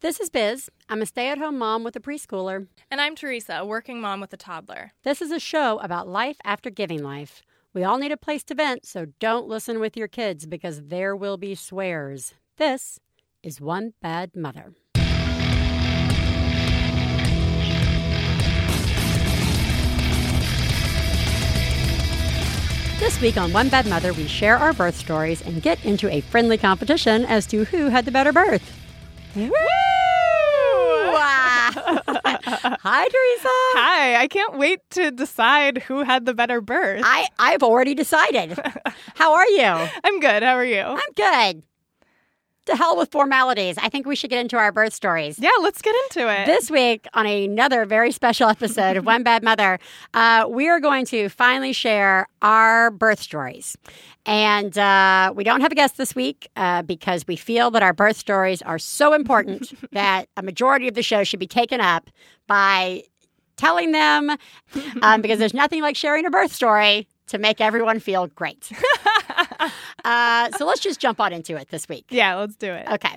This is Biz. I'm a stay at home mom with a preschooler. And I'm Theresa, a working mom with a toddler. This is a show about life after giving life. We all need a place to vent, so don't listen with your kids because there will be swears. This is One Bad Mother. This week on One Bad Mother, we share our birth stories and get into a friendly competition as to who had the better birth. Woo! Hi, Theresa. Hi, I can't wait to decide who had the better birth. I, I've already decided. How are you? I'm good. How are you? I'm good. To hell with formalities. I think we should get into our birth stories. yeah, let's get into it. This week, on another very special episode of One Bad Mother, uh, we are going to finally share our birth stories. And uh, we don't have a guest this week uh, because we feel that our birth stories are so important that a majority of the show should be taken up by telling them um, because there's nothing like sharing a birth story to make everyone feel great. uh, so let's just jump on into it this week. yeah, let's do it. Okay.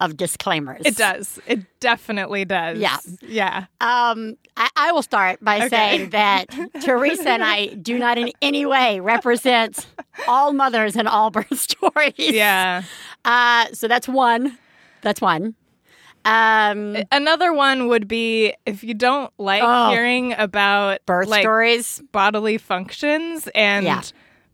of disclaimers. It does. It definitely does. Yeah. Yeah. Um, I, I will start by Okay. saying that Theresa and I do not in any way represent all mothers and all birth stories. Yeah. Uh, so that's one. That's one. Um, Another one would be if you don't like Oh. hearing about birth like stories. bodily functions and Yeah.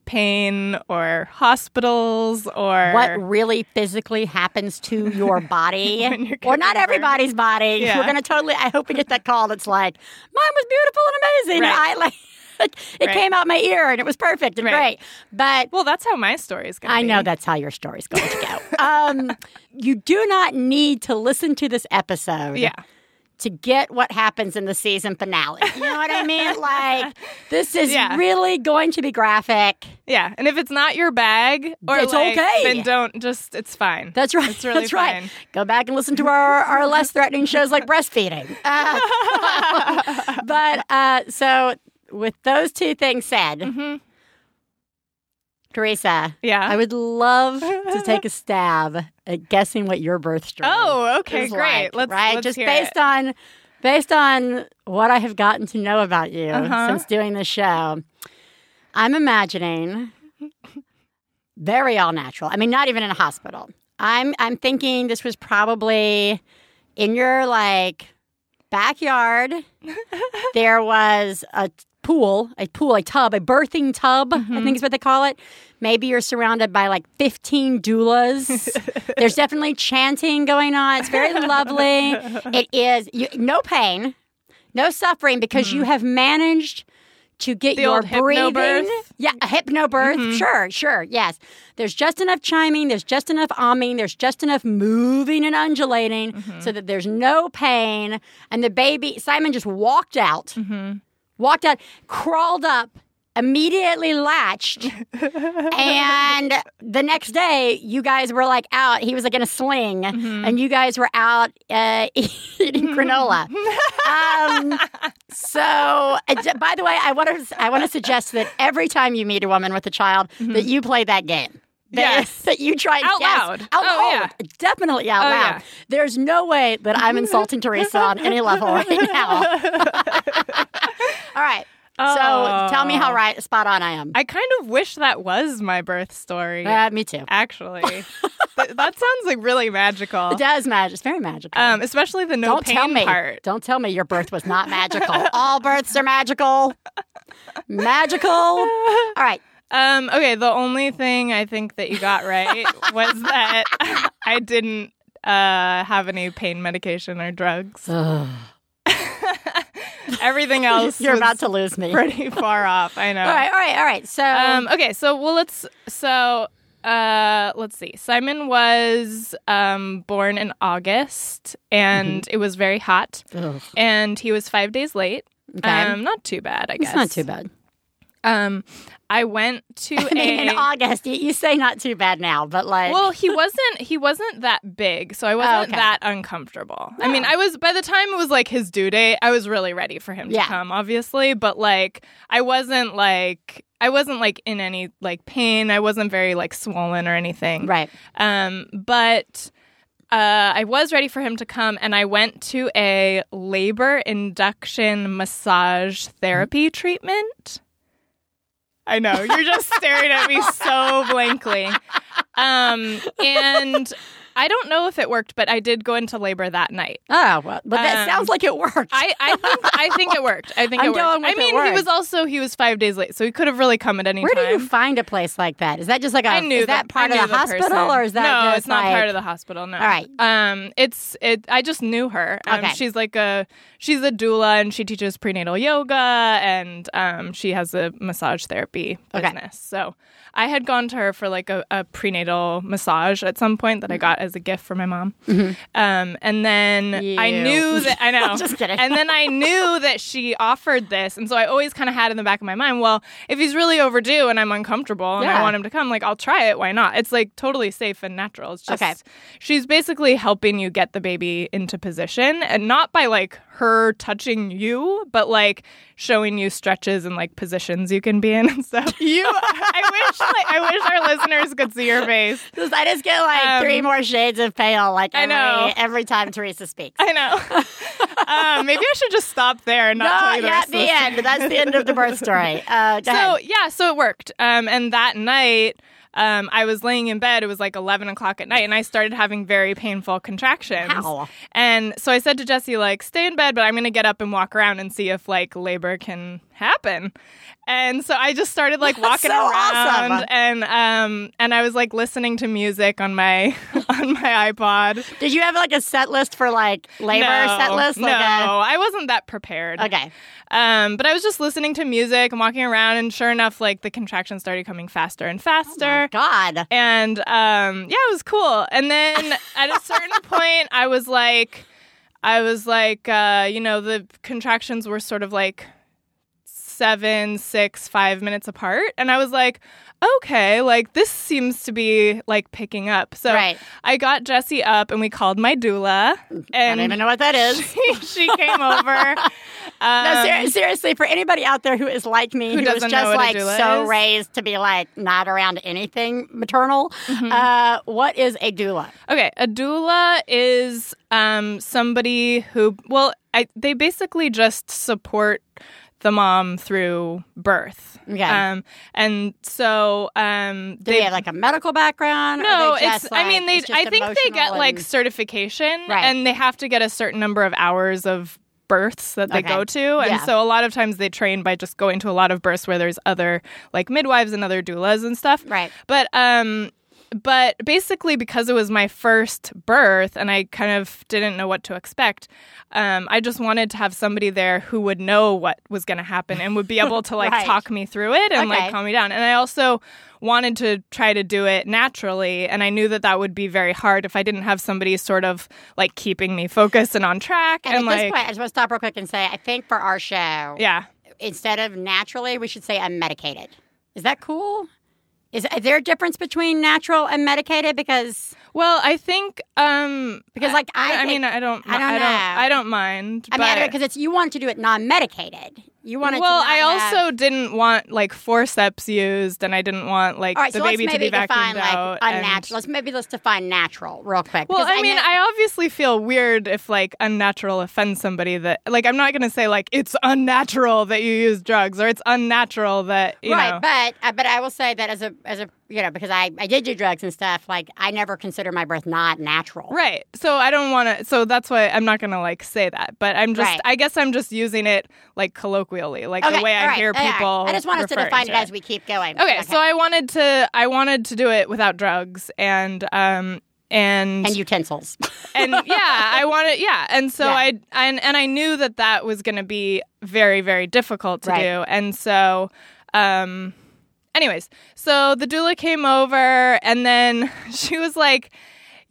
Pain or hospitals or what really physically happens to your body or not everybody's body Yeah. we're gonna totally i hope we get that call that's like mine was beautiful and amazing Right. i like it Right. came out my ear and it was perfect and Right. great but Well, that's how my story is going I be. know that's how your story's going to go. um, you do not need to listen to this episode Yeah. To get what happens in the season finale. You know what I mean? Like, this is Yeah. really going to be graphic. Yeah. And if it's not your bag or It's like, okay. then don't just it's fine. That's right. It's really That's right. Go back and listen to our, our less threatening shows like breastfeeding. Uh, but uh, so, with those two things said, Theresa, yeah. I would love to take a stab at guessing what your birth story. Oh, okay, great. like, Let's- right, let's just based it. on based on what I have gotten to know about you Uh-huh. since doing the show. I'm imagining very all natural. I mean, not even in a hospital. I'm I'm thinking this was probably in your like backyard. there was a pool, a pool, a tub, a birthing tub, I mm-hmm. think is what they call it. Maybe you're surrounded by like 15 doulas. There's definitely chanting going on. It's very lovely. It is you, no pain, no suffering because you mm. have managed to get The your breathing. hypnobirth? Yeah, a hypnobirth. Mm-hmm. Sure, sure, yes. There's just enough chiming, there's just enough umming, there's just enough moving and undulating mm-hmm. so that there's no pain. And the baby, Simon just walked out, walked out, crawled up, immediately latched. and the next day, you guys were like out. He was like in a sling, and you guys were out uh, eating granola. um, so, uh, by the way, I want to I want to suggest that every time you meet a woman with a child, that you play that game. That, Yes. that you try and Out guess- loud. Out Oh, loud. Definitely out Oh, loud. yeah. There's no way that I'm insulting Theresa on any level right now. All right. So tell me how Oh. right spot on I am. I kind of wish that was my birth story. Uh, me too. Actually, Th- that sounds like really magical. It does magic. It's very magical. Um, especially the no Don't pain tell me. part. Don't tell me your birth was not magical. All births are magical. Magical. All right. Um, okay, the only thing I think that you got right was that I didn't uh, have any pain medication or drugs. Everything else You're about to lose me. pretty far off. I know. All right. All right. All right. So Um, okay, so well, let's. So uh, let's see. Simon was um, born in August, and Mm-hmm. it was very hot, and he was five days late. Okay. Um, not too bad, I guess. It's not too bad. Um, I went to I mean, in. August, you, say not too bad now, but like, Well, he wasn't. He wasn't that big, so I wasn't Oh, okay. that uncomfortable. I mean, I was by the time it was like his due date, I was really ready for him to Yeah. come, obviously. But like, I wasn't like I wasn't like in any like pain. I wasn't very like swollen or anything. right. Um, but uh, I was ready for him to come, and I went to a labor induction massage therapy treatment. I know you're just staring at me so blankly. Um, and I don't know if it worked, but I did go into labor that night. Oh, well, but that Um, sounds like it worked. I, I think I think it worked. I think I'm it worked. I mean, he was also he was five days late, so he could have really come at any Where time. Where do you find a place like that? Is that just like a? I knew is that the- part of knew the, hospital, person. or is that no? just it's not like, part of the hospital. No. All right. Um, it's it. I just knew her. Um, Okay. She's like a she's a doula and she teaches prenatal yoga and um she has a massage therapy business. Okay. So I had gone to her for like a, a prenatal massage at some point that I got as a gift for my mom. Um, and then I Mm-hmm. Knew that I know. Just kidding. And then I knew that she offered this, and so I always kind of had in the back of my mind, well, if he's really overdue and I'm uncomfortable and Yeah. I want him to come, like I'll try it. Why not? It's like totally safe and natural. It's just Okay. she's basically helping you get the baby into position, and not by like her touching you, but like showing you stretches and like positions you can be in and stuff. You, I wish, like, I wish our listeners could see your face. I just get like Um, three more shades of pale, like I know. every time Theresa speaks. I know. um, maybe I should just stop there and not no, tell you the yeah, the end. That's the end of the birth story. Uh, so ahead. yeah, so it worked. Um, and that night, um, I was laying in bed. It was like eleven o'clock at night, and I started having very painful contractions. Ow. And so I said to Jesse, like, stay in bed, but I'm gonna get up and walk around and see if like labor can happen. And so I just started like walking so around, awesome. and um, and I was like listening to music on my on my iPod. Did you have like a set list for like labor no, set list? no, Like I wasn't that prepared. Okay. Um, but I was just listening to music and walking around, and sure enough, like the contractions started coming faster and faster. God. and um, yeah, it was cool. And then at a certain point, I was like, I was like, uh, you know, the contractions were sort of like seven, six, five minutes apart, and I was like. Okay, like this seems to be like picking up. So Right. I got Jesse up and we called my doula. I don't even know what that is. she, she came over. Um, No, ser- seriously, for anybody out there who is like me, Who who, was just like so is? raised to be like not around anything maternal, Mm-hmm. uh, what is a doula? Okay, a doula is um, somebody who, well, I, they basically just support the mom through birth. Okay. Um, and so um, Do they, have like a medical background? no, they it's. I mean, they. I think they get emotional like certification, Right. and they have to get a certain number of hours of births that they Okay. go to, and Yeah. so a lot of times they train by just going to a lot of births where there's other like midwives and other doulas and stuff. Right. But um, but basically because it was my first birth and I kind of didn't know what to expect, um, I just wanted to have somebody there who would know what was going to happen and would be able to like Right. talk me through it and Okay. like calm me down. And I also wanted to try to do it naturally and I knew that that would be very hard if I didn't have somebody sort of like keeping me focused and on track And, and, at like this point, I just want to stop real quick and say, I think for our show, yeah. instead of naturally, we should say unmedicated. Is that cool? Is, is there a difference between natural and medicated? Because Well, I think um Because, like, I I, think- mean I don't I don't I don't I don't mind. I mean, because it's you want to do it non-medicated. You want to. well, I have- also didn't want like forceps used, and I didn't want like right, the so baby to maybe be define vacuumed like out. unnatural. and- Let's maybe let's define natural real quick. well, because I mean, know- I obviously feel weird if like unnatural offends somebody. That like, I'm not gonna say like it's unnatural that you use drugs, or it's unnatural that you right, know. but uh, but I will say that as a as a you know because I I did do drugs and stuff. Like I never consider my birth not natural. Right. So I don't want to. So that's why I'm not going to like say that. But I'm just. Right. I guess I'm just using it like colloquially, like Okay, the way I right, hear people. I just want us to define to it as we keep going. Okay, so I wanted to. I wanted to do it without drugs and um and and utensils. and yeah, I wanted yeah, and so Yeah. I and and I knew that that was going to be very very difficult to Right. do, and so um anyways, so the doula came over and then she was like,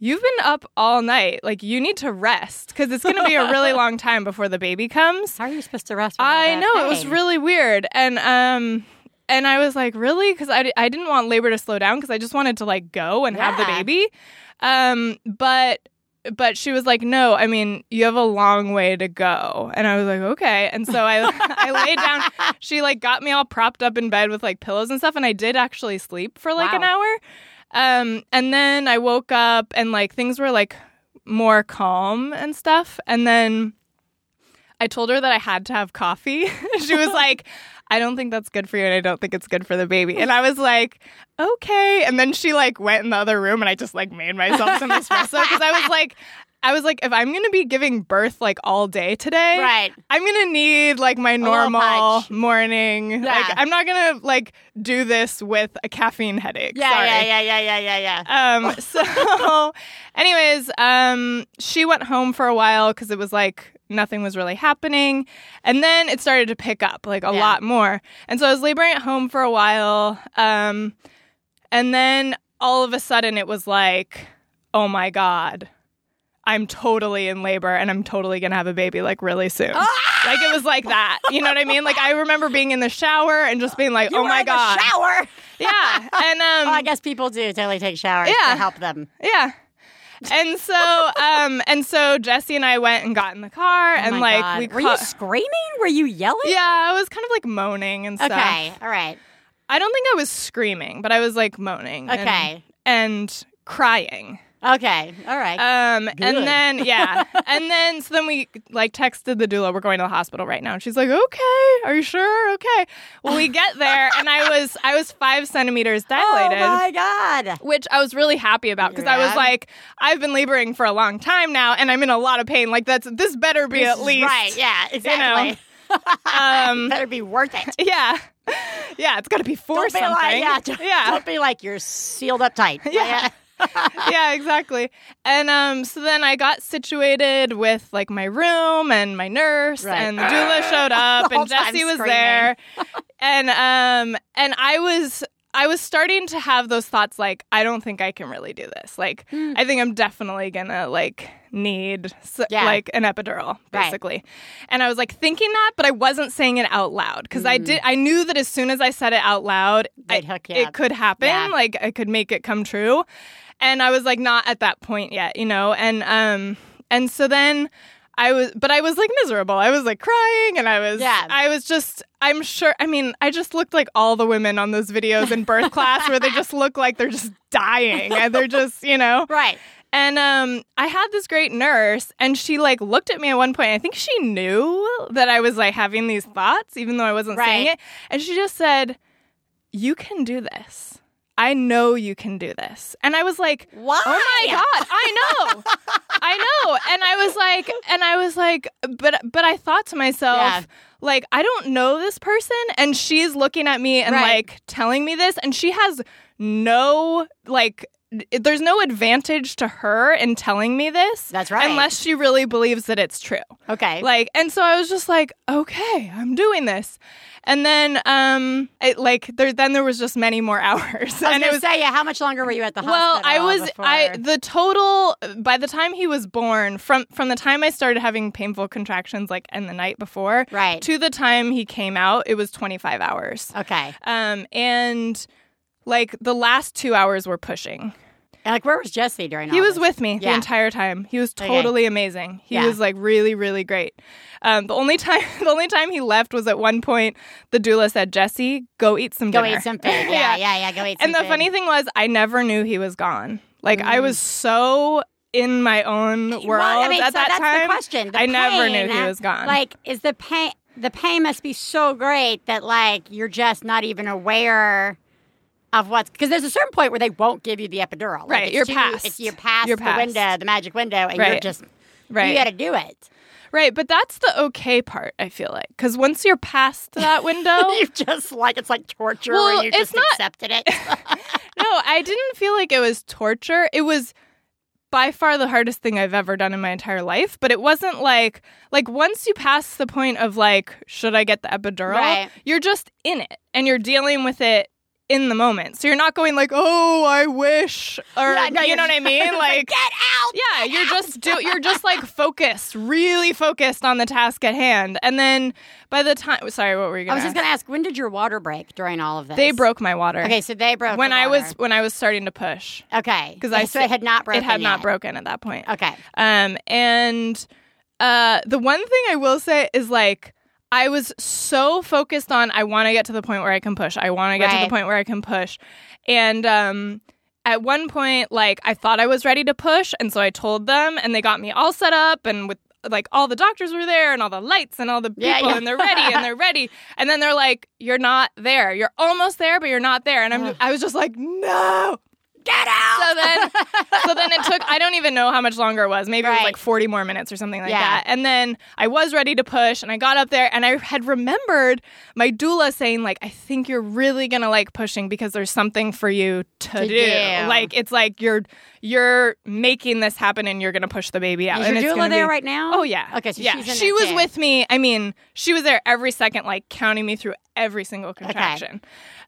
You've been up all night. Like, you need to rest because it's going to be a really long time before the baby comes. How are you supposed to rest? I know it was really weird, and um, and I was like, really, because I, I didn't want labor to slow down because I just wanted to like go and have the baby, um, but but she was like, no, I mean, you have a long way to go, and I was like, okay, and so I I laid down. She like got me all propped up in bed with like pillows and stuff, and I did actually sleep for like an hour, um, and then I woke up and like things were like more calm and stuff, and then. I told her that I had to have coffee. she was like, I don't think that's good for you and I don't think it's good for the baby. And I was like, okay. And then she like went in the other room and I just like made myself some espresso because I was like, I was like, if I'm gonna be giving birth like all day today, Right. I'm gonna need like my normal morning. Yeah. Like I'm not gonna like do this with a caffeine headache. Yeah, Sorry. yeah, yeah, yeah, yeah, yeah, yeah. Um, so, anyways, um, she went home for a while because it was like nothing was really happening. And then it started to pick up like a Yeah. lot more. And so I was laboring at home for a while. Um, and then all of a sudden it was like, oh my God. I'm totally in labor and I'm totally gonna have a baby like really soon. Like it was like that. You know what I mean? Like I remember being in the shower and just being like, You "Oh were my in the god!" shower. Yeah, and um, Oh, I guess people do totally take showers Yeah. to help them. Yeah. And so, um, and so Jesse and I went and got in the car, Oh and my like God. we were ca- you screaming? Were you yelling? yeah, I was kind of like moaning and stuff. Okay. All right. I don't think I was screaming, but I was like moaning. and- Okay. And, crying. Okay. All right. Um, Good. and then yeah, and then so then we like texted the doula. We're going to the hospital right now. And she's like, "Okay, are you sure? Okay." Well, we get there, and I was I was five centimeters dilated. oh my god. which I was really happy about because I was like, I've been laboring for a long time now, and I'm in a lot of pain. Like that's this better be This at least right. Yeah. Exactly. Um, Better be worth it. yeah, yeah. It's got to be for Don't be something. like yeah. Don't, yeah, Don't be like you're sealed up tight. Yeah. yeah, exactly. And um, so then I got situated with like my room and my nurse, Right. and the doula showed up, and Jesse was screaming. there, and um, and I was. I was starting to have those thoughts like I don't think I can really do this. Like I think I'm definitely going to like need s- Yeah. like an epidural Right. basically. And I was like thinking that but I wasn't saying it out loud cuz I did I knew that as soon as I said it out loud I- They'd hook you it up. could happen Yeah. like I could make it come true. And I was like not at that point yet, you know. And um and so then I was but I was like miserable. I was like crying and I was Yeah. I was just I'm sure I mean, I just looked like all the women on those videos in birth class where they just look like they're just dying and they're just, you know. Right. And um I had this great nurse and she like looked at me at one point. I think she knew that I was like having these thoughts even though I wasn't saying it. And she just said, "You can do this. I know you can do this." And I was like, Why? "Oh my god, I know. I know." And I was like and I was like, but but I thought to myself, Yeah. like I don't know this person and she's looking at me and Right. like telling me this and she has no like there's no advantage to her in telling me this. That's right. Unless she really believes that it's true. Okay. Like, and so I was just like, okay, I'm doing this. And then, um, it like there, then there was just many more hours, I was and it gonna was say, yeah. How much longer were you at the well, hospital? Well, I was before- I the total by the time he was born from from the time I started having painful contractions like in the night before, Right. to the time he came out, it was 25 hours. Okay. Um, and like the last two hours were pushing. And like, where was Jesse during? He was this? with me the entire time. He was Okay. totally amazing. He Yeah. was like really, really great. Um, the only time, the only time he left was at one point. The doula said, "Jesse, go eat some Go dinner." eat some food. Yeah, yeah, yeah. Go eat. And the food. funny thing was, I never knew he was gone. Like I was so in my own world Mm. Well, I mean, at so that that's time. the question. The I never knew he was gone. Like, is the pain? The pain must be so great that like you're just not even aware of what's because there's a certain point where they won't give you the epidural. Like, Right, you're too- past. It's you're past You're the past. window, the magic window, and you're just right, you got to do it. right. But that's the okay part. I feel like because once you're past that window, you just like it's like torture Well, you it's just not- accepted it. no, I didn't feel like it was torture. It was by far the hardest thing I've ever done in my entire life, but it wasn't like like once you pass the point of like should I get the epidural, Right. you're just in it and you're dealing with it in the moment. So you're not going like, "Oh, I wish," or Yeah, no, you know what I mean? Like, get out. yeah, you're just do you're just like focused, really focused on the task at hand. And then by the time, sorry, what were you I going was to? just going to ask, when did your water break during all of this? They broke my water. Okay, so they broke when I was when I was starting to push okay because I so it had not broken. It had not broken at that point. Okay, Um, and uh, the one thing I will say is like I was so focused on I want to get to the point where I can push. I want to get to the point where I can push, and um. At one point, like I thought I was ready to push, and so I told them, and they got me all set up, and with like all the doctors were there, and all the lights, and all the people, Yeah, yeah. and they're ready, and they're ready, and then they're like, "You're not there. You're almost there, but you're not there." And I'm, I was just like, "No, get out. so then so then it took i don't even know how much longer it was maybe it was like 40 more minutes or something like Yeah. that and then i was ready to push and i got up there and i had remembered my doula saying like i think you're really gonna like pushing because there's something for you to, To do. do. like it's like you're you're making this happen and you're gonna push the baby out Is and your doula there be- right now? Oh yeah. Okay, so yeah, she was with me. I mean, she was there every second, like counting me through every single contraction.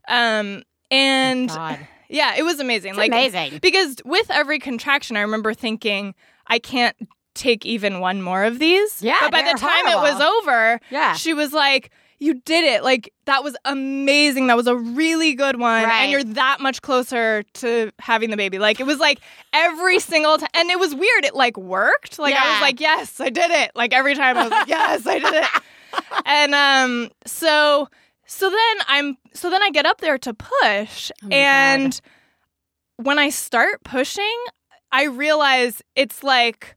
Um, and God. Yeah, it was amazing. It's like amazing. because with every contraction, I remember thinking, I can't take even one more of these. Yeah, but by the time it was over, Yeah. she was like. You did it. Like, that was amazing. That was a really good one. Right. And you're that much closer to having the baby. Like, it was like every single time. And it was weird. It like worked. Like, I was like, yes, I did it. Like, every time I was like, yes, I did it. and um, so, so then I'm, so then I get up there to push. Oh and when I start pushing, I realize it's like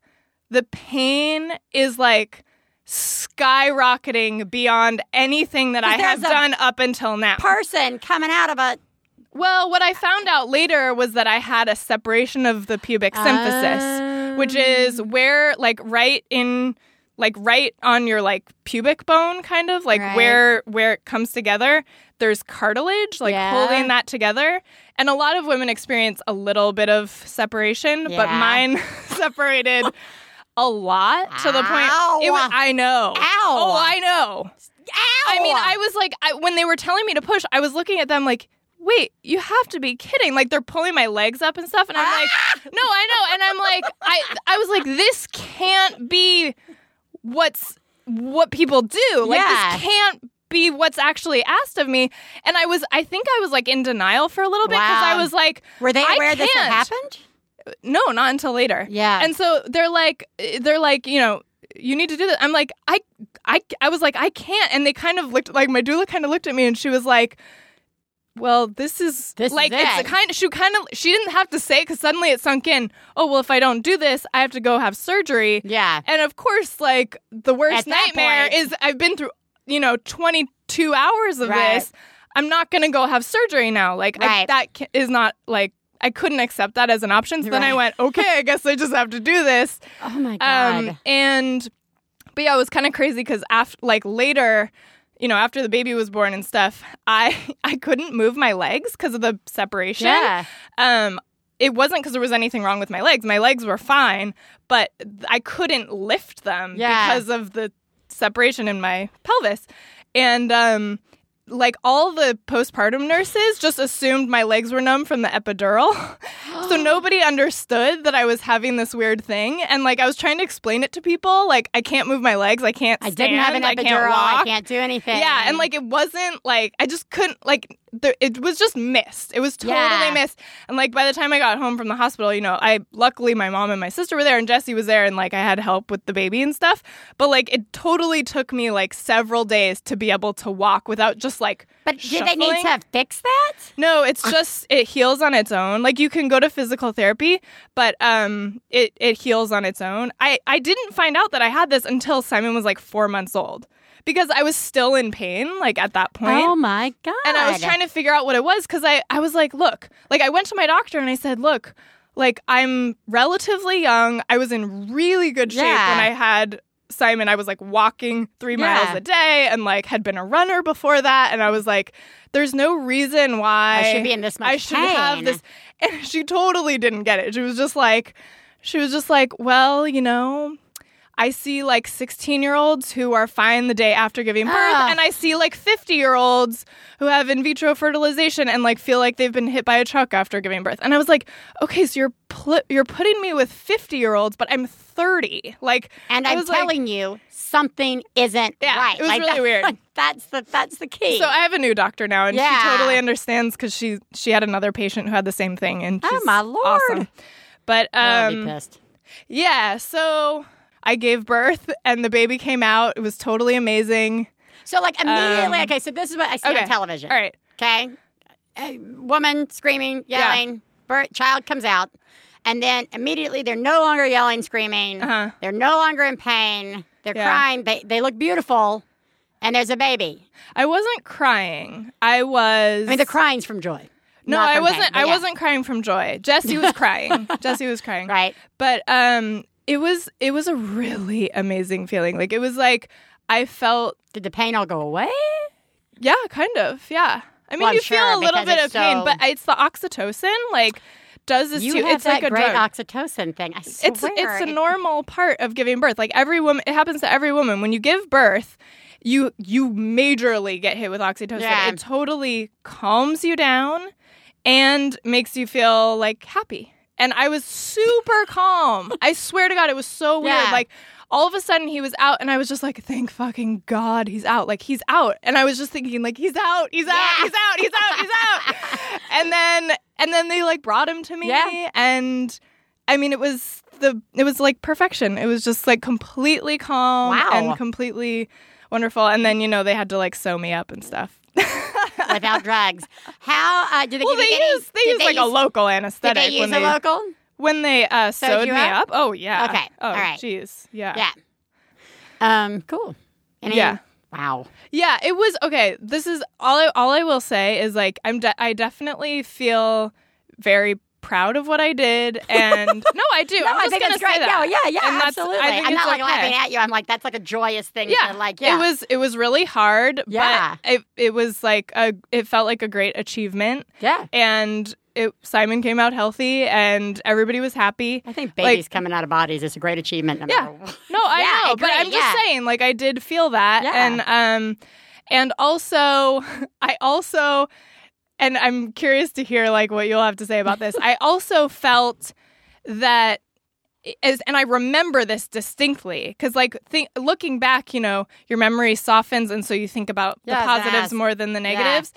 the pain is like skyrocketing beyond anything that I have done up until now. Person coming out of a well, what I found out later was that I had a separation of the pubic symphysis, which is Um. where like right in like right on your like pubic bone kind of like Right. where where it comes together there's cartilage like Yeah. holding that together and a lot of women experience a little bit of separation but mine separated a lot to the point it was, i know Ow. oh i know Ow! I mean, I was like, I, when they were telling me to push, I was looking at them like, wait, you have to be kidding! Like they're pulling my legs up and stuff, and I'm like, ah! no, I know, and I'm like, I, I was like, this can't be what's what people do. Like Yeah. this can't be what's actually asked of me. And I was, I think I was like in denial for a little bit because I was like, Were they aware this had happened? no, not until later. Yeah. And so they're like, they're like, you know, you need to do this. I'm like, I, I, I was like, I can't. And they kind of looked like my doula kind of looked at me and she was like, well, this is This is like it's it. a kind. Of, She kind of she didn't have to say because suddenly it sunk in. Oh well, if I don't do this, I have to go have surgery. Yeah. And of course, like the worst At nightmare point- is I've been through you know 22 hours of Right. this. I'm not gonna go have surgery now. Like I, Right. that ca- is not like I couldn't accept that as an option. So then I went, okay, I guess I just have to do this. Oh my god. Um, and but yeah, it was kind of crazy because after like later, you know, after the baby was born and stuff, I I couldn't move my legs because of the separation. yeah. Um, it wasn't because there was anything wrong with my legs. My legs were fine, but I couldn't lift them Yeah. because of the separation in my pelvis. And um, like all the postpartum nurses just assumed my legs were numb from the epidural. so nobody understood that I was having this weird thing. And like I was trying to explain it to people, like I can't move my legs, I can't I didn't have an stand, I epidural. can't walk. I can't do anything. Yeah, and like it wasn't like I just couldn't like there, it was just missed. It was totally Yeah. missed. And like by the time I got home from the hospital, you know, I luckily my mom and my sister were there and Jesse was there and like I had help with the baby and stuff. But like it totally took me like several days to be able to walk without just like But did they need to fix that? No, it's just it heals on its own. Like you can go to physical therapy, but um it it heals on its own. I I didn't find out that I had this until Simon was like 4 months old because I was still in pain like at that point. Oh my god. and I was trying to figure out what it was cuz I I was like, look, like I went to my doctor and I said, look, like I'm relatively young. I was in really good shape Yeah. when I had Simon. I was like walking 3 Yeah. miles a day and like had been a runner before that and I was like there's no reason why I should be in this much I should have pain. this. And she totally didn't get it. She was just like, she was just like, well, you know, I see like 16 year olds who are fine the day after giving birth, Ah. and I see like 50 year olds who have in vitro fertilization and like feel like they've been hit by a truck after giving birth. And I was like, okay, so you're pl- you're putting me with 50 year olds, but I'm 30. Like, And I I'm was like- telling you, something isn't Yeah, right. it was Like, really that- weird. That's the that's the key. So I have a new doctor now, and Yeah. she totally understands because she she had another patient who had the same thing, and Oh, she's my Lord. awesome. But um, pissed. yeah, so I gave birth, and the baby came out. It was totally amazing. So like immediately, um, okay. So this is what I see okay. on television. All right, Okay, a woman screaming, Yeah. yelling, birth, child comes out, and then immediately they're no longer yelling, screaming. Uh-huh. They're no longer in pain. They're Yeah. crying. They they look beautiful, and there's a baby. I wasn't crying. I was. I mean, the crying's from joy. no, I wasn't. pain, I yeah. wasn't crying from joy. Jesse was crying. Jesse was crying. Right. But um, it was it was a really amazing feeling. Like it was like I felt Did the pain all go away? Yeah, kind of. Yeah. I mean, Well, you feel a little bit of pain, but it's the oxytocin. Like, does this You to have It's that like a great drug. oxytocin thing. I swear. it's it's a normal part of giving birth. Like every woman, it happens to every woman. When you give birth, you you majorly get hit with oxytocin. Yeah. It totally calms you down and makes you feel like happy. And I was super calm. I swear to God, it was so weird. Yeah. Like all of a sudden he was out and I was just like, thank fucking God he's out. Like he's out. And I was just thinking, like, he's out, he's out, Yeah. he's out, he's out, he's out. and then and then they like brought him to me. Yeah. And I mean it was the it was like perfection. It was just like completely calm Wow. and completely wonderful. And then, you know, they had to like sew me up and stuff. without drugs. How uh, do they well, give they you any, use they did use like a use- local Did anesthetic they use when a they local? when they uh, Sewed sewed me up? up. Oh yeah. Okay, Oh all right. jeez. Yeah. Yeah. Um. Cool. Any, Yeah. Wow. Yeah, it was okay. This is all. I, all I will say is like I'm. De- I definitely feel very proud of what I did, and no, I do. No, I'm I just think gonna it's great. say that. No, yeah, yeah, And absolutely. I I'm not like okay. laughing at you. I'm like that's like a joyous thing. Yeah, To, like yeah. it was. It was really hard. Yeah. but it it was like a. It felt like a great achievement, Yeah. and it. Simon came out healthy, and everybody was happy. I think Like- babies coming out of bodies is a great achievement. No Yeah. No, I Yeah, I know, but I'm just yeah. saying, like, I did feel that, Yeah. and um, and also, I also, and I'm curious to hear like what you'll have to say about this. I also felt that. As, and I remember this distinctly because, like, think, looking back, you know, your memory softens, and so you think about Yeah, the I was gonna positives more than the negatives.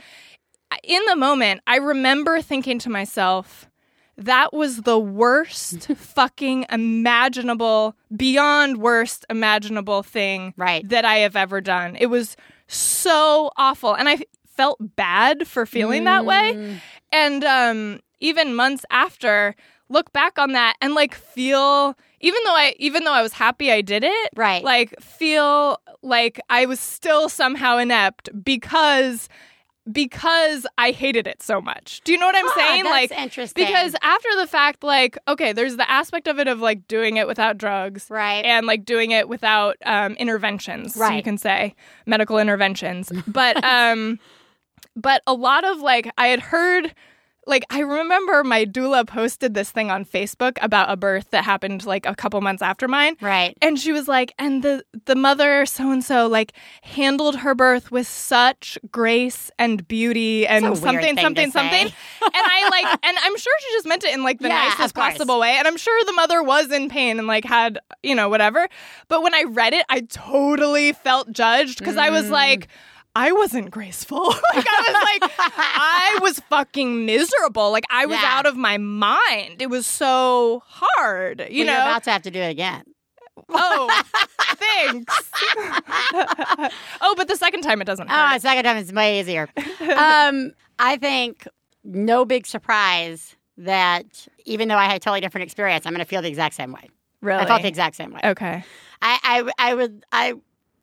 In the moment, I remember thinking to myself, that was the worst fucking imaginable, beyond worst imaginable thing Right. that I have ever done. It was so awful. And I felt bad for feeling that Mm. way. And um, even months after, look back on that and like feel even though I even though I was happy I did it, Right. Like feel like I was still somehow inept because because I hated it so much. Do you know what I'm Ah, saying? that's like interesting. because after the fact, like, okay, there's the aspect of it of like doing it without drugs. Right. And like doing it without um, interventions, so you can say medical interventions. But um but a lot of like I had heard like I remember my doula posted this thing on Facebook about a birth that happened like a couple months after mine. Right. And she was like, and the the mother so and so like handled her birth with such grace and beauty and It's a weird something something something. and I like and I'm sure she just meant it in like the Yeah, nicest possible way. And I'm sure the mother was in pain and like had, you know, whatever. But when I read it, I totally felt judged because I Mm. was like I wasn't graceful. like I was like I was fucking miserable. Like I was Yeah. out of my mind. It was so hard, you Well, know. You're about to have to do it again. Oh, thanks. oh, but the second time it doesn't Oh, hurt. the second time it's way easier. um, I think no big surprise that even though I had a totally different experience, I'm going to feel the exact same way. really? I felt the exact same way. okay. I, I, I would, I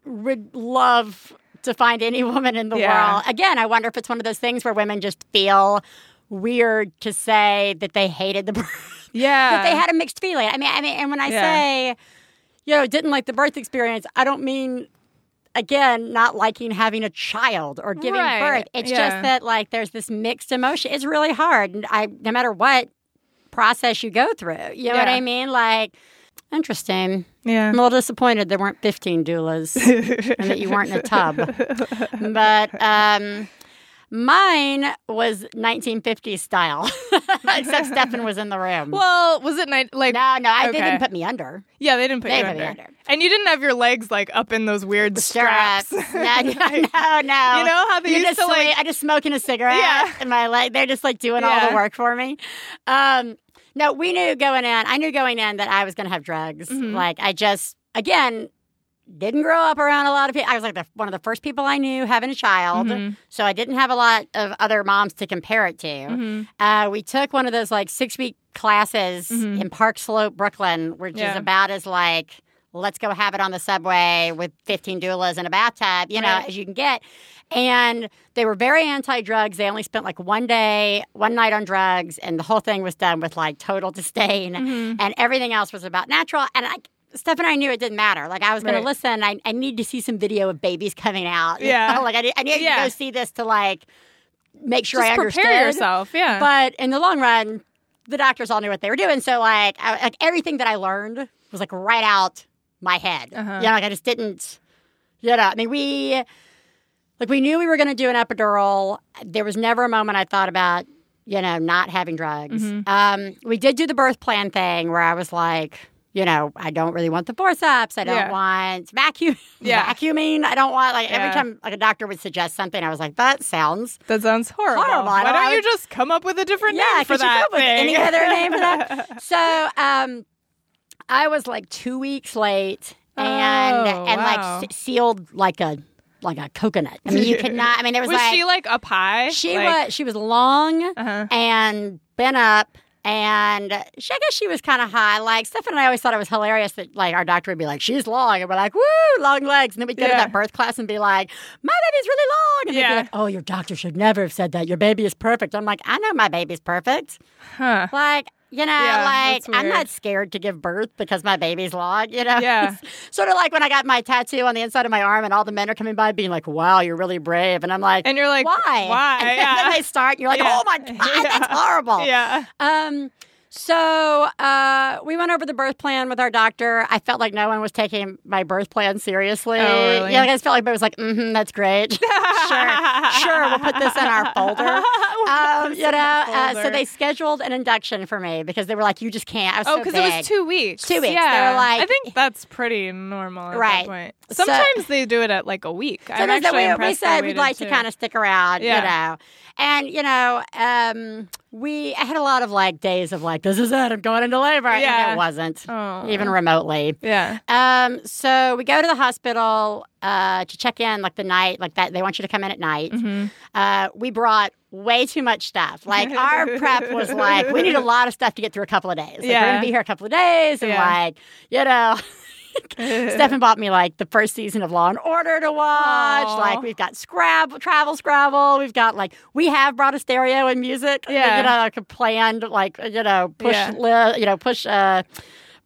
would love to find any woman in the Yeah. world. Again, I wonder if it's one of those things where women just feel weird to say that they hated the birth, Yeah. that they had a mixed feeling. I mean, I mean, and when I Yeah. say, you know, didn't like the birth experience, I don't mean. Again, not liking having a child or giving Right. birth. It's Yeah. just that like there's this mixed emotion. It's really hard. And I no matter what process you go through. You know what I mean? Like Interesting. Yeah. I'm a little disappointed there weren't 15 doulas and that you weren't in a tub. But um, mine was 1950s style, except Stefan was in the room. Well, was it night? Like no, no, I, they didn't put me under. Yeah, they didn't put They you under. under. and you didn't have your legs like up in those weird straps. No, no, no, no. You know how they You used just to, like- I just smoking a cigarette Yeah. and my leg. They're just like doing all the work for me. Um, no, we knew going in. I knew going in that I was going to have drugs. Mm-hmm. Like I just again didn't grow up around a lot of people. I was like the, one of the first people I knew having a child, Mm-hmm. so I didn't have a lot of other moms to compare it to. Mm-hmm. Uh, we took one of those like six week classes in Park Slope, Brooklyn, which is Mm-hmm. About as like let's go have it on the subway with 15 doulas in a bathtub, you know, Right. as you can get. And they were very anti drugs. They only spent like one day, one night on drugs, and the whole thing was done with like total disdain. Mm-hmm. And everything else was about natural. And I, Steph and I knew it didn't matter. Like I was going Right. to listen. I, I need to see some video of babies coming out. Yeah. Like I, need- I need Yeah. to go see this to like make sure Just I understood. prepare yourself. Yeah. But in the long run, the doctors all knew what they were doing. So like, I, like everything that I learned was like right out my head. Uh-huh. You know, like I just didn't. You know, I mean, we like we knew we were going to do an epidural. There was never a moment I thought about you know not having drugs. Mm-hmm. Um, we did do the birth plan thing where I was like. You know, I don't really want the forceps. I don't Yeah. want vacuum Yeah. vacuuming. I don't want like Yeah. every time like a doctor would suggest something, I was like, that sounds that sounds horrible. Horrible. Why don't- you just come up with a different yeah, name for you that come up with thing? any other name for that? So um, I was like two weeks late and Oh, and wow. like s- sealed like a like a coconut. I mean, you could not. I mean, there was, Was like she like up high? she Like- was she was long Uh-huh. and bent up. And she, I guess she was kind of high. Like Stefan and I always thought it was hilarious that like our doctor would be like, "She's long," and we're like, "Woo, long legs." And then we'd go to that birth class and be like, "My baby's really long," and they'd be like, "Oh, your doctor should never have said that. Your baby is perfect." I'm like, "I know my baby's perfect." Huh. Like, you know, Yeah, like I'm not scared to give birth because my baby's long, you know? Yeah. sort of like when I got my tattoo on the inside of my arm and all the men are coming by being like, wow, you're really brave. And I'm like, And you're like, why? why? And Yeah. then they start and you're like, Yeah. oh my God, that's horrible. Yeah. Um, so uh, we went over the birth plan with our doctor. I felt like no one was taking my birth plan seriously. Oh, really? Yeah, like I just felt like it was like, mm-hmm, that's great. sure, sure, we'll put this in our folder. Um, you know, uh, so they scheduled an induction for me because they were like, you just can't. I was Oh, so because it was two weeks. Two weeks. They Yeah. were like- I think that's pretty normal at Right. that point. So- Sometimes they do it at like a week. So I'm actually we, we said we'd like waited to kind of stick around, you Yeah. know. And, you know, um, we I had a lot of like days of like, this is it, I'm going into labor. And Yeah. it wasn't, Oh. even remotely. Yeah. Um, so we go to the hospital uh, to check in like the night, like that. They want you to come in at night. Mm-hmm. Uh, we brought way too much stuff. Like our prep was like, we need a lot of stuff to get through a couple of days. Like, We're Yeah. gonna be here a couple of days, and Yeah. like, you know. Stefan bought me like the first season of Law and Order to watch. Aw. Like we've got Scrabble, Travel Scrabble. We've got like we have brought a stereo and music. Yeah. you know, like a planned like you know push Yeah. li- you know push uh,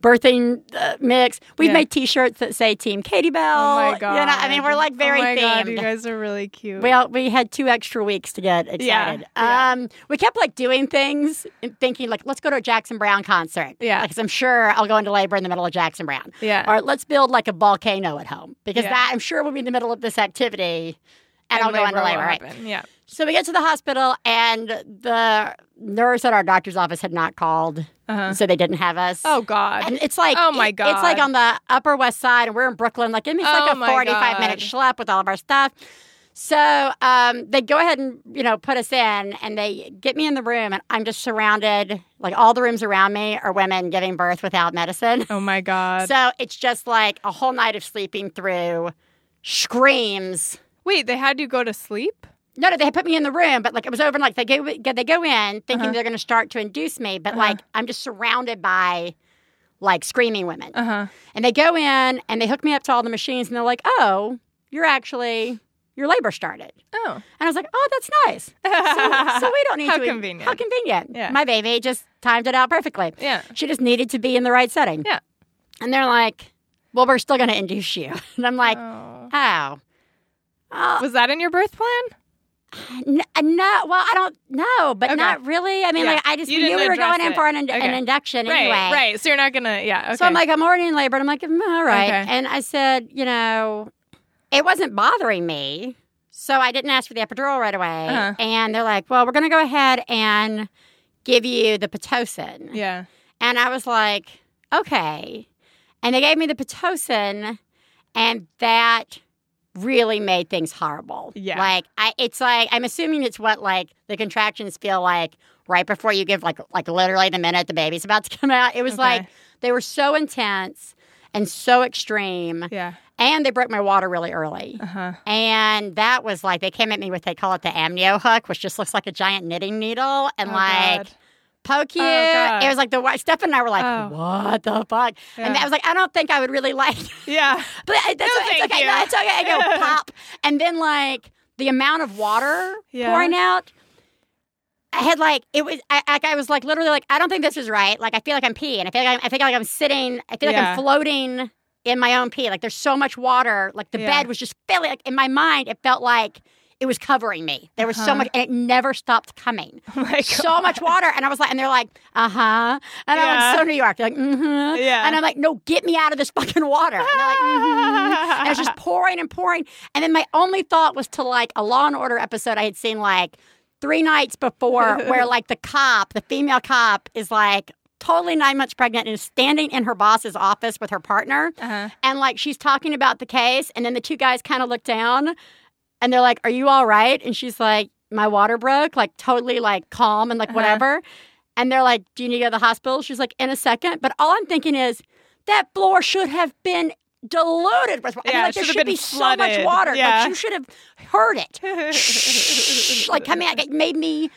birthing uh, mix. We've Yeah. made T-shirts that say Team Katie Bell. Oh my god. You know, I mean, we're like very oh my themed. God, you guys are really cute. we all, we had two extra weeks to get excited. Yeah. Um, we kept like doing things and thinking like, let's go to a Jackson Browne concert. Yeah. because I'm sure I'll go into labor in the middle of Jackson Browne. Yeah. or let's build like a volcano at home because Yeah. that I'm sure we'll be in the middle of this activity. And, I'll go into labor, right? happen. Yeah. So we get to the hospital, and the nurse at our doctor's office had not called, Uh-huh. so they didn't have us. Oh God. And it's like, Oh, my it- It's like on the Upper West Side, and we're in Brooklyn. Like, it's Oh, like a my 45 minute schlep with all of our stuff. So um, they go ahead and, you know, put us in, and they get me in the room, and I'm just surrounded, like, all the rooms around me are women giving birth without medicine. oh my God. So it's just like a whole night of sleeping through screams. Wait, they had you go to sleep? No, no, they had put me in the room, but like it was over. Like they go, they go in thinking Uh-huh. they're going to start to induce me, but like I'm just surrounded by like screaming women. Uh huh. And they go in and they hook me up to all the machines, and they're like, "Oh, you're actually your labor started." Oh. And I was like, "Oh, that's nice." So, so we don't need How to. convenient. How convenient. Yeah. My baby just timed it out perfectly. Yeah. She just needed to be in the right setting. Yeah. And they're like, "Well, we're still going to induce you," and I'm like, Oh. "Oh." Oh, Was that in your birth plan? N- uh, no, well, I don't know, but Okay. not really. I mean, Yeah. like, I just You knew we were going in for an, ind- an induction Right, anyway. right. So you're not gonna, yeah. Okay. So I'm like, I'm already in labor, and I'm like, mm, all right. Okay. And I said, you know, it wasn't bothering me, so I didn't ask for the epidural right away. Uh-huh. And they're like, well, we're going to go ahead and give you the pitocin. yeah, And I was like, okay. And they gave me the pitocin, and that really made things horrible. Yeah. Like I it's like I'm assuming it's what like the contractions feel like right before you give like like literally the minute the baby's about to come out. It was Okay. like they were so intense and so extreme. yeah. And they broke my water really early. Uh huh. And that was like they came at me with they call it the amnio hook, which just looks like a giant knitting needle and Oh, like God. Poke oh, you. Oh, it was like the white Steph and I were like, Oh. "What the fuck?" And I was like, "I don't think I would really like." Yeah. but uh, that's No, it's thank okay. you. No, it's okay. I go pop, and then like the amount of water Yeah. pouring out. I had like it was. I, I, I was like literally like I don't think this is right. Like I feel like I'm peeing. I feel like I'm, I feel like I'm sitting. I feel like Yeah. I'm floating in my own pee. Like there's so much water. Like the Yeah. bed was just filling. Like in my mind, it felt like it was covering me. There was so Uh-huh. much, and it never stopped coming Oh so much water. And I was like, and they're like, uh huh. And I'm like, so New York. They're like, mm hmm. Yeah. And I'm like, no, get me out of this fucking water. And they're like, mm-hmm. And it was just pouring and pouring. And then my only thought was to like a Law and Order episode I had seen like three nights before where like the cop, the female cop, is like, Totally nine months pregnant and is standing in her boss's office with her partner. Uh-huh. And like she's talking about the case. And then the two guys kind of look down and they're like, Are you all right? And she's like, My water broke, like totally like calm and like Uh-huh. whatever. And they're like, Do you need to go to the hospital? She's like, In a second. But all I'm thinking is, that floor should have been diluted with water. I mean, Yeah, like, there should have should been be so much water. Yeah. Like, you should have heard it. Like coming out, it made me.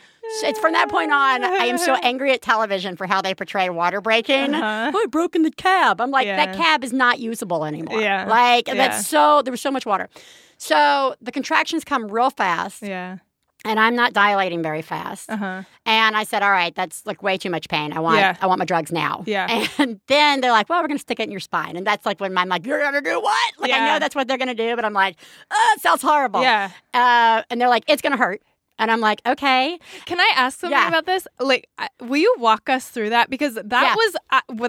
It's from that point on, I am so angry at television for how they portray water breaking. Uh-huh. Oh, I broke in the cab. I'm like, that cab is not usable anymore. Yeah. Like, Yeah. that's so, there was so much water. So the contractions come real fast, Yeah. and I'm not dilating very fast. Uh huh. And I said, "All right, that's like way too much pain. I want, Yeah. I want my drugs now." Yeah. And then they're like, "Well, we're going to stick it in your spine," and that's like when I'm like, "You're going to do what?" Like I know that's what they're going to do, but I'm like, "Oh, it sounds horrible." Yeah. Uh, and they're like, "It's going to hurt," and I'm like, "Okay." Can I ask something Yeah. about this? Like, will you walk us through that? Because that Yeah. was,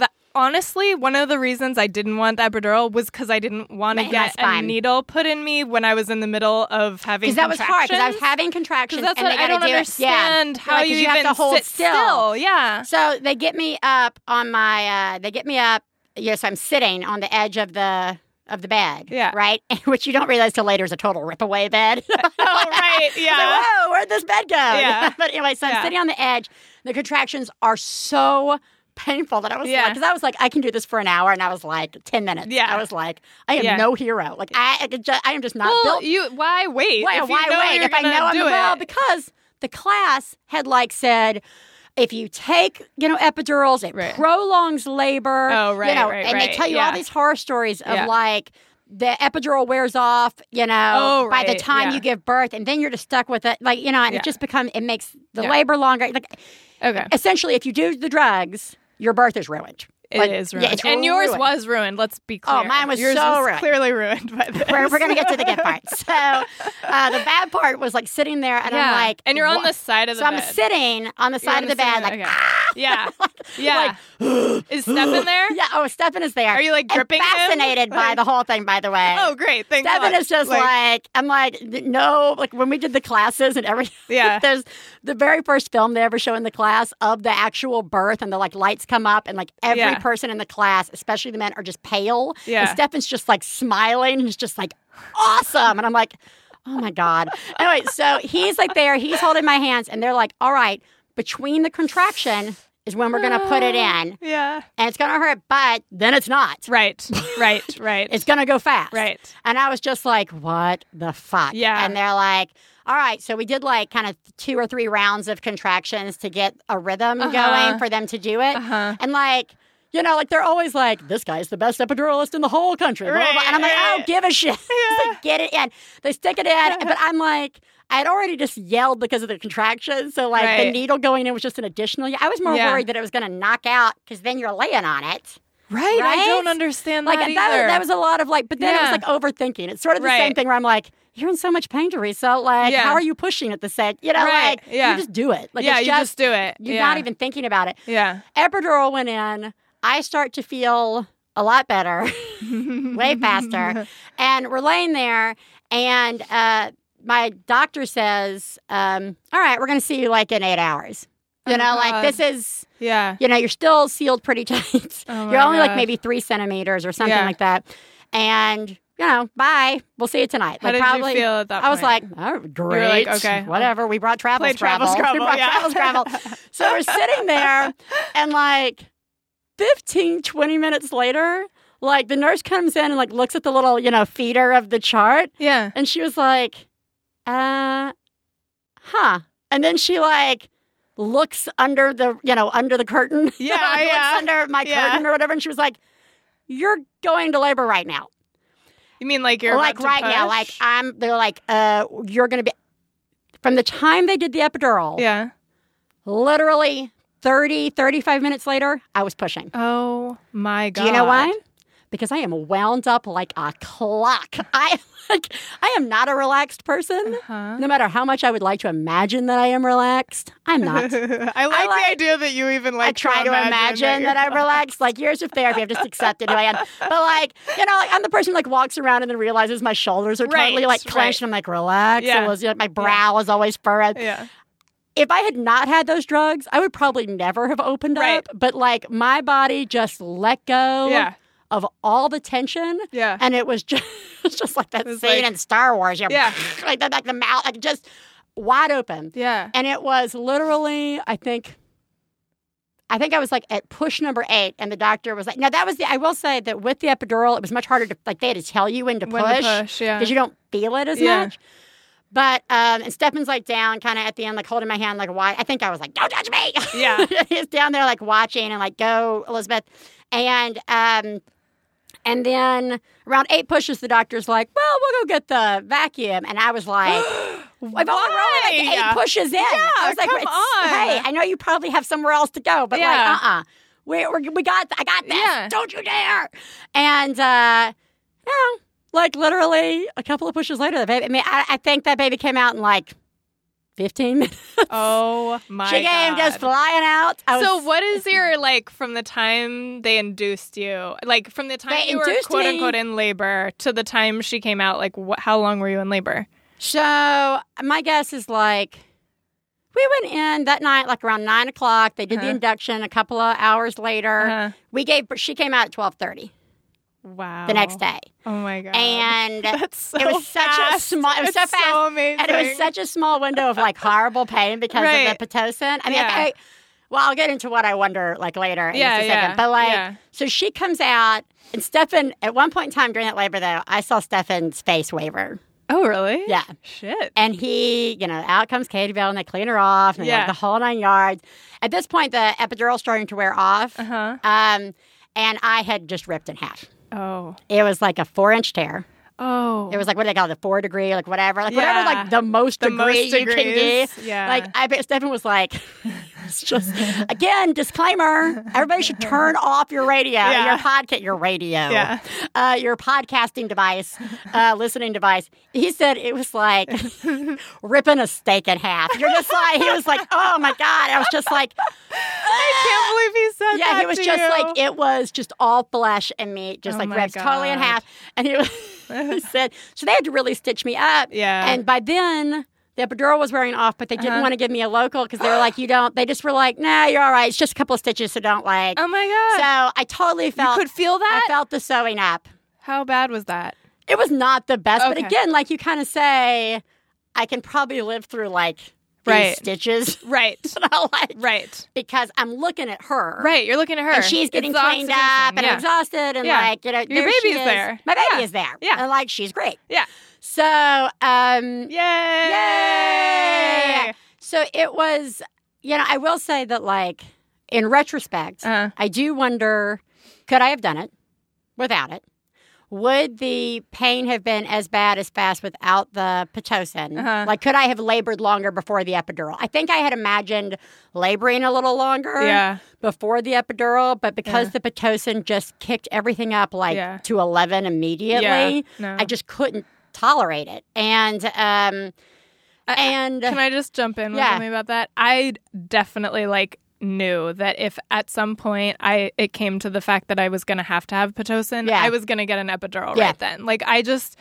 uh, honestly, one of the reasons I didn't want the epidural was because I didn't want to get a needle put in me when I was in the middle of having Because that was hard. Because I was having contractions. That's and what they I don't do it- yeah. understand how like, you, you have even to hold sit still. Yeah. So they get me up on my. Uh, they get me up. Yes, I'm sitting on the edge of the of the bed. Yeah. Right. Which you don't realize till later is a total rip away bed. oh, right. Yeah. like, Whoa, where'd this bed go? Yeah. but anyway, so I'm Yeah. sitting on the edge. The contractions are so painful that I was Yeah. like, because I was like, I can do this for an hour, and I was like, ten minutes. Yeah. I was like, I am Yeah. no hero. Like I, I, am just not well, built. you why wait? why, if you why know wait if I know I'm well? Because the class had like said. If you take, you know, epidurals, it Right. prolongs labor. Oh, right, You know, right, and they tell you all these horror stories of Yeah. like the epidural wears off, you know, Oh, by the time yeah. you give birth, and then you're just stuck with it, like you know, and Yeah. it just becomes it makes the Yeah. labor longer. Like okay. essentially, if you do the drugs, your birth is ruined. It is Like, ruined. Yeah, and yours ruined. was ruined. Let's be clear. Oh, mine was yours so was ruined. clearly ruined by this. We're, we're gonna get to the good part. So uh, the bad part was like sitting there, and yeah. I'm like, and you're on "What?" the side of the So bed. So I'm sitting on the side on of the bed, side- like, okay. ah! Yeah. Yeah. is Steph in there? yeah. Oh, Stefan is there. Are you, like, And gripping him? Fascinated by the whole thing, by the way. Oh, great. Thank Stefan God. is just like, I'm like, no, like when we did the classes and everything. Yeah. there's the very first film they ever show in the class of the actual birth, and the like lights come up, and like every Yeah. person in the class, especially the men, are just pale. Yeah. And Stefan's just like smiling. He's just like, awesome. And I'm like, oh my God. Anyway, so he's like there, he's holding my hands, and they're like, all right, between the contraction is when we're going to put it ah, in, Yeah. and it's going to hurt, but then it's not. Right. Right. Right. It's going to go fast. Right. And I was just like, what the fuck? Yeah. And they're like, all right. So we did like kind of two or three rounds of contractions to get a rhythm Uh-huh. going for them to do it. Uh-huh. And like, you know, like they're always like, this guy's the best epiduralist in the whole country. blah, blah, blah. Right, And I'm like, I right. don't give a shit. It's like, get it in. They stick it in. but I'm like, I had already just yelled because of the contractions. So like the needle going in was just an additional. I was more Yeah. worried that it was going to knock out because then you're laying on it. Right. I don't understand Like that that, was, that was a lot of like, but then it was like overthinking. It's sort of the same thing where I'm like, you're in so much pain, Theresa. Like, Yeah. how are you pushing at the same? You know, Right. like Yeah. you just do it. Like, yeah, it's you just do it. You're yeah. not even thinking about it. Yeah. Epidural went in. I start to feel a lot better, way faster. And we're laying there, and uh, my doctor says, um, "All right, we're going to see you like in eight hours." You Oh, know, like God. this is, Yeah. you know, you're still sealed pretty tight. Oh, you're only like maybe three centimeters or something Yeah. like that. And you know, bye. We'll see you tonight. How did probably, you feel at that I was like, oh, great. like, okay, whatever. We brought travel Play Travel Scrabble. We brought yeah. travel Scrabble. So we're sitting there, and like 15, 20 minutes later, like the nurse comes in and like looks at the little, you know, feeder of the chart, yeah. and she was like, uh, huh. And then she like looks under the, you know, under the curtain. Yeah, looks yeah. under my Yeah. curtain or whatever, and she was like, "You're going to labor right now." You mean like you're like to right now, like? I'm. They're like, uh, you're gonna be. From the time they did the epidural, Yeah. literally 30, 35 minutes later, I was pushing. Oh my god. Do you know why? Because I am wound up like a clock. I like I am not a relaxed person. Huh? No matter how much I would like to imagine that I am relaxed, I'm not. I like, like- the idea that you even like I try to imagine that, I'm relaxed. Like years of therapy, I've just accepted who I am. But like, you know, like, I'm the person who like walks around and then realizes my shoulders are totally Right, like clenched, right. and I'm like, relax. Yeah. Was like, my brow is always furrowed. Yeah. If I had not had those drugs, I would probably never have opened Right. up. But like, my body just let go Yeah. Of all the tension. Yeah. And it was just, just like that scene like- in Star Wars. You Yeah. like that, like the mouth, like just wide open. Yeah. And it was literally, I think, I think I was like at push number eight, and the doctor was like, "Now that was the." I will say that with the epidural, it was much harder to like they had to tell you when to When push yeah. because you don't feel it as Yeah. much. But um, and Stefan's like down, kind of at the end, like holding my hand, like why? I think I was like, "Don't touch me!" Yeah. he's down there like watching and like, "Go, Elizabeth," and um, and then around eight pushes, the doctor's like, "Well, we'll go get the vacuum," and I was like. I've only Why? like eight pushes in. Yeah, I was like, come on." hey, I know you probably have somewhere else to go, but Yeah. like, uh, uh we we we got, I got this. Yeah. Don't you dare! And uh, know, like literally a couple of pushes later, the baby. I mean, I, I think that baby came out in like fifteen minutes. Oh my she came god. just flying out. I so was, what is your like from the time they induced you, like from the time you were quote me- unquote in labor to the time she came out? Like, wh- how long were you in labor? So my guess is like we went in that night like around nine o'clock. They did the Uh-huh. induction. A couple of hours later, Uh-huh. we gave. She came out at twelve thirty Wow. the next day, Oh my god. and that's so it was such a small. It was so fast, amazing. and it was such a small window of like horrible pain because Right. of the pitocin. I mean, Yeah. I, well, I'll get into what I wonder like later in Yeah, just a second. yeah, But like, yeah. so she comes out, and Stefan. At one point in time during that labor, though, I saw Stefan's face waver. Oh really? Yeah. Shit. And he, you know, out comes Katie Bell and they clean her off and Yeah. the whole nine yards. At this point, the epidural's starting to wear off. Uh huh. Um, and I had just ripped in half. Oh. It was like a four inch tear. Oh. It was like, what do they call it? The four degree, like whatever. Like Yeah. whatever, like the most The degree most you can give. Yeah. Like, I bet Stephen was like, it's just, again, disclaimer everybody should turn off your radio, Yeah. your podcast, your radio, Yeah. uh, your podcasting device, uh, listening device. He said it was like ripping a steak in half. You're just like, he was like, oh my God. I was just like, I can't believe he said yeah, that Yeah, he was just you. like it was just all flesh and meat, just Oh like ripped totally in half. And he, was, he said, so they had to really stitch me up. Yeah. And by then, the epidural was wearing off, but they didn't Uh-huh. want to give me a local because they were like, you don't. They just were like, nah, you're all right. It's just a couple of stitches, so don't like. Oh my god. so I totally you felt. could feel that. I felt the sewing up. How bad was that? It was not the best, but again, like you kind of say, I can probably live through like Right. stitches. Right. Like, right. because I'm looking at her. Right. You're looking at her. and she's getting It's cleaned up and yeah. exhausted and Yeah. like you know Your baby's is. there. my baby Yeah. is there Yeah. and like she's great Yeah. So um Yay! yay so it was you know i will say that like in retrospect Uh-huh. i do wonder could i have done it without it would the pain have been as bad as fast without the pitocin? Uh-huh. Like, could I have labored longer before the epidural? I think I had imagined laboring a little longer Yeah. before the epidural, but because the pitocin just kicked everything up like Yeah. to eleven immediately, Yeah. No. I just couldn't tolerate it. And um, and Can I just jump in with Yeah. something about that? I definitely like knew that if at some point I it came to the fact that I was going to have to have pitocin, Yeah. I was going to get an epidural Yeah. right then. Like I just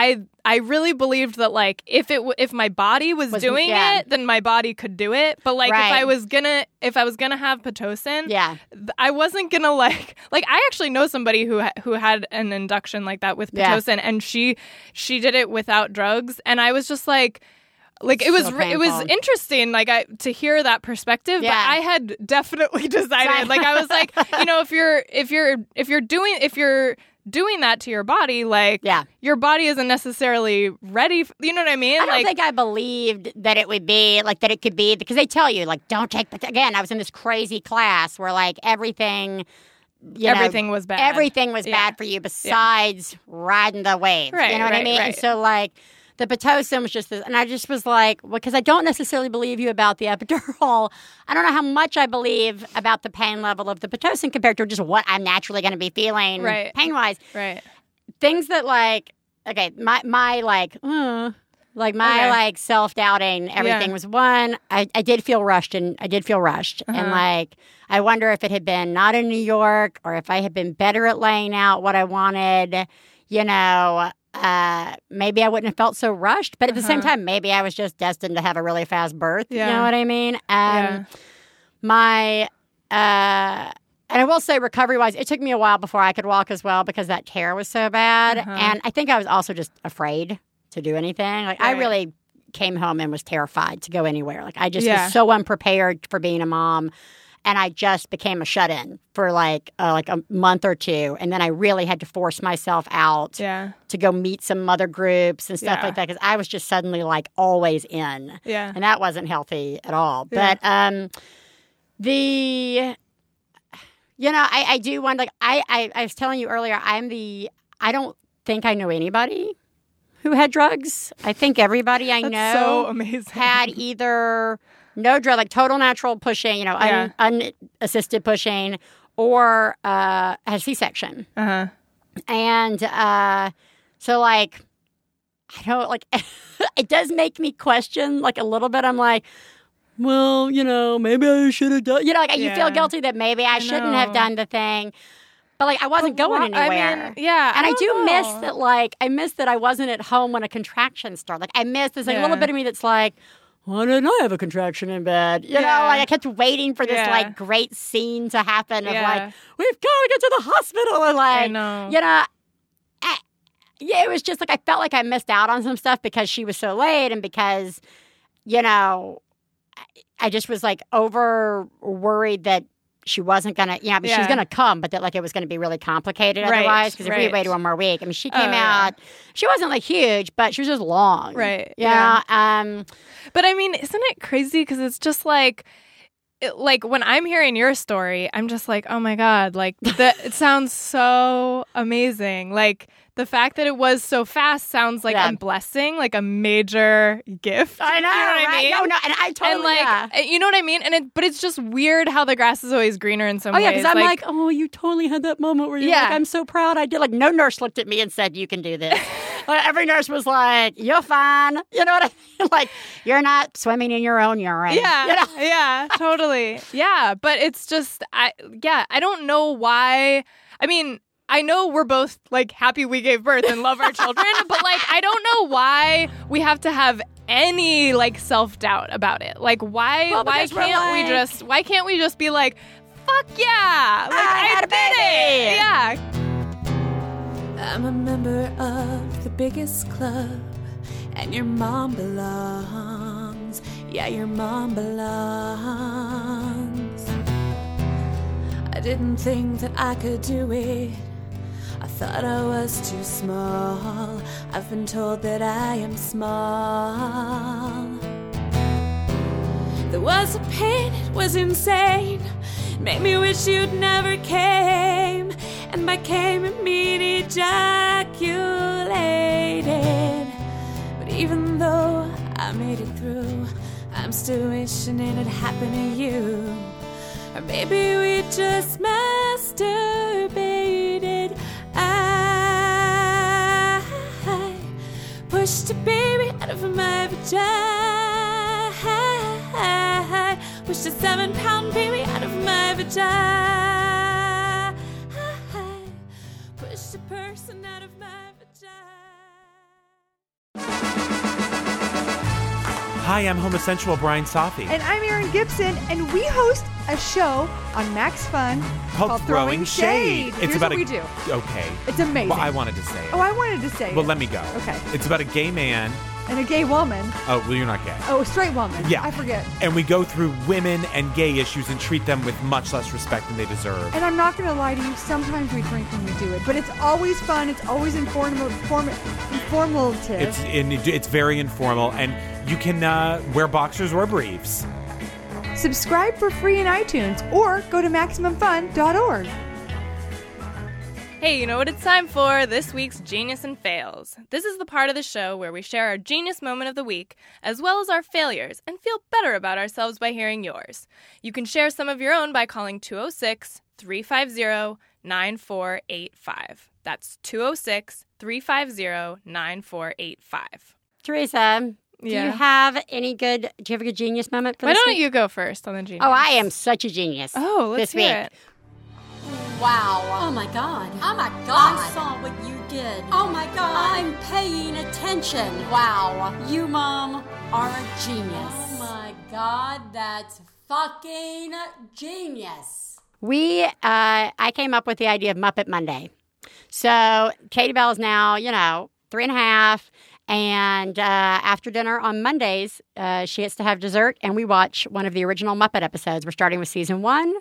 I I really believed that like if it w- if my body was, Was- doing yeah. it, then my body could do it. But like if I was gonna if I was gonna have pitocin, yeah, th- I wasn't gonna like like I actually know somebody who ha- who had an induction like that with Yeah. pitocin, and she she did it without drugs, and I was just like. Like it was, So it was interesting, like I to hear that perspective. Yeah. But I had definitely decided, like I was like, you know, if you're if you're if you're doing if you're doing that to your body, like Yeah. your body isn't necessarily ready. f- you know what I mean? I don't like think I believed that it would be like that. It could be because they tell you like don't take. But again, I was in this crazy class where like everything, you know, everything was bad. everything was Yeah. bad for you besides riding the waves. Right, you know what I right, mean? And so like the pitocin was just this, and I just was like, well, because I don't necessarily believe you about the epidural. I don't know how much I believe about the pain level of the pitocin compared to just what I'm naturally going to be feeling Right. pain wise. right. Things that like, okay, my my like. Uh, like my Okay. like self doubting, everything Yeah. was one. I, I did feel rushed, and I did feel rushed, and Uh-huh. like I wonder if it had been not in New York, or if I had been better at laying out what I wanted. You know, uh, maybe I wouldn't have felt so rushed. But at the same Uh-huh. time, maybe I was just destined to have a really fast birth. You know what I mean? Um, Yeah. My uh, and I will say, recovery wise, it took me a while before I could walk as well because that tear was so bad, Uh-huh. and I think I was also just afraid to do anything. Like I really came home and was terrified to go anywhere. Like I just Yeah. was so unprepared for being a mom. And I just became a shut in for like uh, like a month or two, and then I really had to force myself out Yeah. to go meet some other groups and stuff Yeah. like that because I was just suddenly like always in Yeah. and that wasn't healthy at all. Yeah. But um, the you know, I, I do want Like I, I, I was telling you earlier, I'm the. I don't think I know anybody who had drugs. I think everybody I know so had either no drug, like total natural pushing, you know, un, unassisted pushing, or uh, had C section. uh-huh. And uh, so, like, I don't like. it does make me question, like a little bit. I'm like, well, you know, maybe I should have done. You know, like you feel guilty that maybe I, shouldn't have done the thing. But like, I wasn't going wha- I mean, anywhere. yeah, And I, don't do miss that, like, I miss that I wasn't at home when a contraction started. Like, I miss there's like a little bit of me that's like, why didn't I have a contraction in bed? You know, like I kept waiting for this Yeah. like great scene to happen of Yeah. like, we've got to get to the hospital and like, know. you know, I, yeah, it was just like I felt like I missed out on some stuff because she was so late and because, you know, I, I just was like over worried that she wasn't gonna, know, I mean, she was gonna come, but that like it was gonna be really complicated Right, otherwise. Because if we waited one more week, I mean, she Oh, came yeah. out. She wasn't like huge, but she was just long. Right, Yeah. Um. But I mean, isn't it crazy? Because it's just like, it, like when I'm hearing your story, I'm just like, oh my god, like that. it sounds so amazing. Like the fact that it was so fast sounds like Yeah. a blessing, like a major gift. I know, You know what right? I mean? No, no, and I totally and like, yeah. uh, you know what I mean? And it, but it's just weird how the grass is always greener in some Oh yeah, because I'm like, oh, you totally had that moment where you're Yeah. like, I'm so proud I did. Like, no nurse looked at me and said, "You can do this." like, every nurse was like, "You're fine." You know what I mean? Like, you're not swimming in your own urine. Yeah, You know? yeah, totally. Yeah, but it's just, I yeah, I don't know why. I mean, I know we're both like happy we gave birth and love our children, but like, I don't know why we have to have any like self doubt about it. Like, why Well, why can't we just why can't we just be like, fuck yeah, like I had a did it, baby." yeah. I'm a member of the biggest club, and your mom belongs. Yeah, your mom belongs. I didn't think that I could do it. Thought I was too small. I've been told that I am small. There was a pain, it was insane. Made me wish you'd never came. and by became immediately ejaculated. But even though I made it through, I'm still wishing it had happened to you. Or maybe we just masturbated. Pushed a baby out of my vagina. Pushed a seven pound baby out of my vagina. Pushed a person out of my vagina. Hi, I'm homosexual Brian Safi. And I'm Erin Gibson, and we host a show on Max Fun called Throwing Shade. Here's about what a, we do. Okay. It's amazing. Well, I wanted to say it. oh, I wanted to say well, it. let me go. Okay. It's about a gay man. And a gay woman. Oh, well, you're not gay. Oh, a straight woman. Yeah. I forget. And we go through women and gay issues and treat them with much less respect than they deserve. And I'm not going to lie to you. Sometimes we drink when we do it, but it's always fun. It's always informative. Inform- informative. It's in, it's very informal, and you can uh, wear boxers or briefs. Subscribe for free in iTunes or go to MaximumFun.org. Hey, you know what it's time for? This week's Genius and Fails. This is the part of the show where we share our genius moment of the week, as well as our failures, and feel better about ourselves by hearing yours. You can share some of your own by calling 206 350 9485. That's 206 350 9485. Theresa, do Yeah. you have any good? Do you have a good genius moment for Why this don't week? you go first on the genius? Oh, I am such a genius. Oh, let's this hear week. it. Wow. Oh my god. Oh my god. I saw what you did. Oh my god. I'm paying attention. Wow. You, Mom, are a genius. Oh my god, that's fucking genius. We, uh, I came up with the idea of Muppet Monday. So Katie Bell is now, you know, three and a half. And uh, after dinner on Mondays, uh, she gets to have dessert, and we watch one of the original Muppet episodes. We're starting with season one.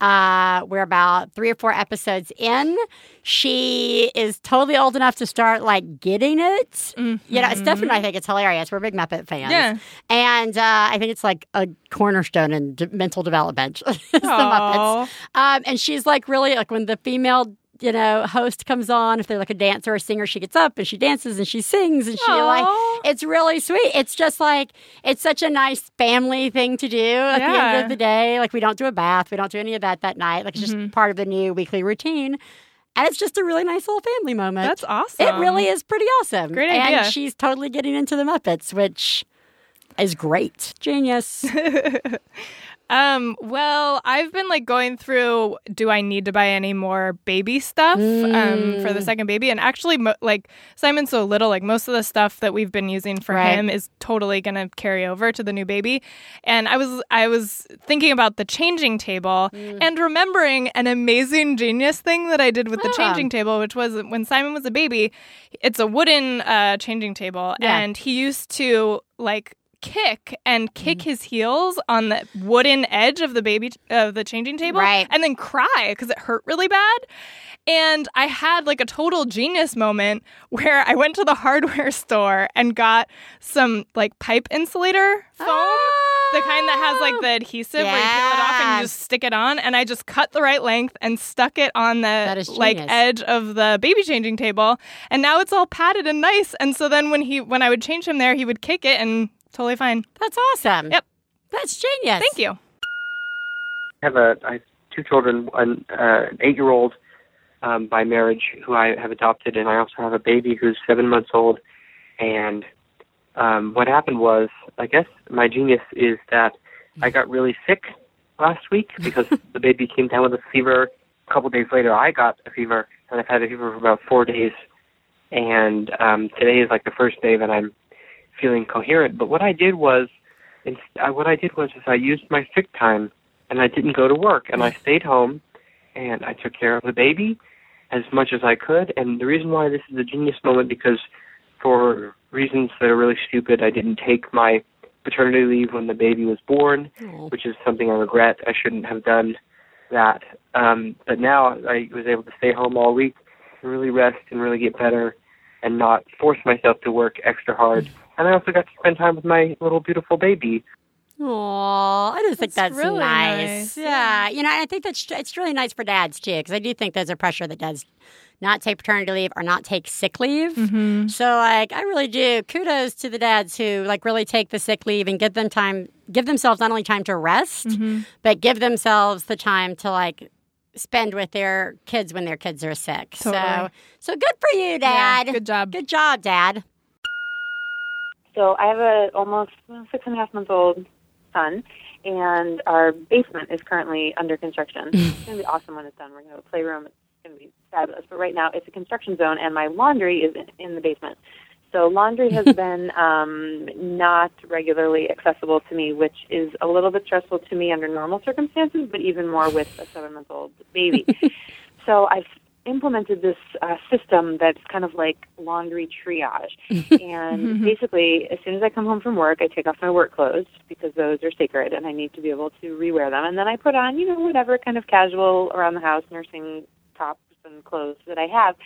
Uh, we're about three or four episodes in. She is totally old enough to start like getting it. You know, Steph and I think it's hilarious. We're big Muppet fans. Yeah. And uh, I think it's like a cornerstone in d- mental development. the Muppets. Um, and she's like really like when the female you know host comes on if they're like a dancer or a singer she gets up and she dances and she sings and she like it's really sweet. It's just like it's such a nice family thing to do at the end of the day. Like we don't do a bath we don't do any of that that night. Like it's Mm-hmm. just part of the new weekly routine. And it's just a really nice little family moment. That's awesome. it really is pretty awesome. Great idea. and she's totally getting into the muppets which is great. Genius Um, well, I've been like going through do I need to buy any more baby stuff um, for the second baby? And actually, mo- like Simon's so little, like most of the stuff that we've been using for Right. him is totally going to carry over to the new baby. And I was I was thinking about the changing table and remembering an amazing genius thing that I did with the Ah. changing table, which was when Simon was a baby. It's a wooden uh, changing table, Yeah. and he used to like kick and kick Mm-hmm. his heels on the wooden edge of the baby of the changing table Right. and then cry because it hurt really bad. And i had like a total genius moment where i went to the hardware store and got some like pipe insulator foam the kind that has like the adhesive where you peel it off and you just stick it on. And i just cut the right length and stuck it on the like edge of the baby changing table. And now it's all padded and nice. And so then when he when i would change him there he would kick it and totally fine that's awesome Yep. that's genius thank you I have a I have two children, an, uh, an eight-year-old um, by marriage who I have adopted, and I also have a baby who's seven months old. And um, what happened was, I guess my genius is that I got really sick last week because the baby came down with a fever. A couple days later, I got a fever, and I've had a fever for about four days. And um, today is like the first day that I'm feeling coherent. But what I did was, what I did was, is I used my sick time and I didn't go to work and I stayed home and I took care of the baby as much as I could. And the reason why this is a genius moment because for reasons that are really stupid, I didn't take my paternity leave when the baby was born, which is something I regret. I shouldn't have done that. Um, but now I was able to stay home all week and really rest and really get better and not force myself to work extra hard. And I also got to spend time with my little beautiful baby Aw, I just think That's that's really nice. nice, Yeah. you know, I think that's it's really nice for dads too, because I do think there's a pressure that dads not take paternity leave or not take sick leave. Mm-hmm. So, like, I really do kudos to the dads who like really take the sick leave and give them time, give themselves not only time to rest, Mm-hmm. but give themselves the time to like spend with their kids when their kids are sick. So, Totally. so good for you, Yeah, Dad. good job. Good job, Dad. So I have a almost six and a half month old son, and our basement is currently under construction. it's going to be awesome when it's done. We're going to have a playroom. It's going to be fabulous. But right now, it's a construction zone, and my laundry is in, the basement. So laundry has been um, not regularly accessible to me, which is a little bit stressful to me under normal circumstances, but even more with a seven-month-old baby. so I've implemented this uh, system that's kind of like laundry triage. and basically, as soon as I come home from work, I take off my work clothes because those are sacred and I need to be able to rewear them. And then I put on, you know, whatever kind of casual around the house nursing tops and clothes that I have.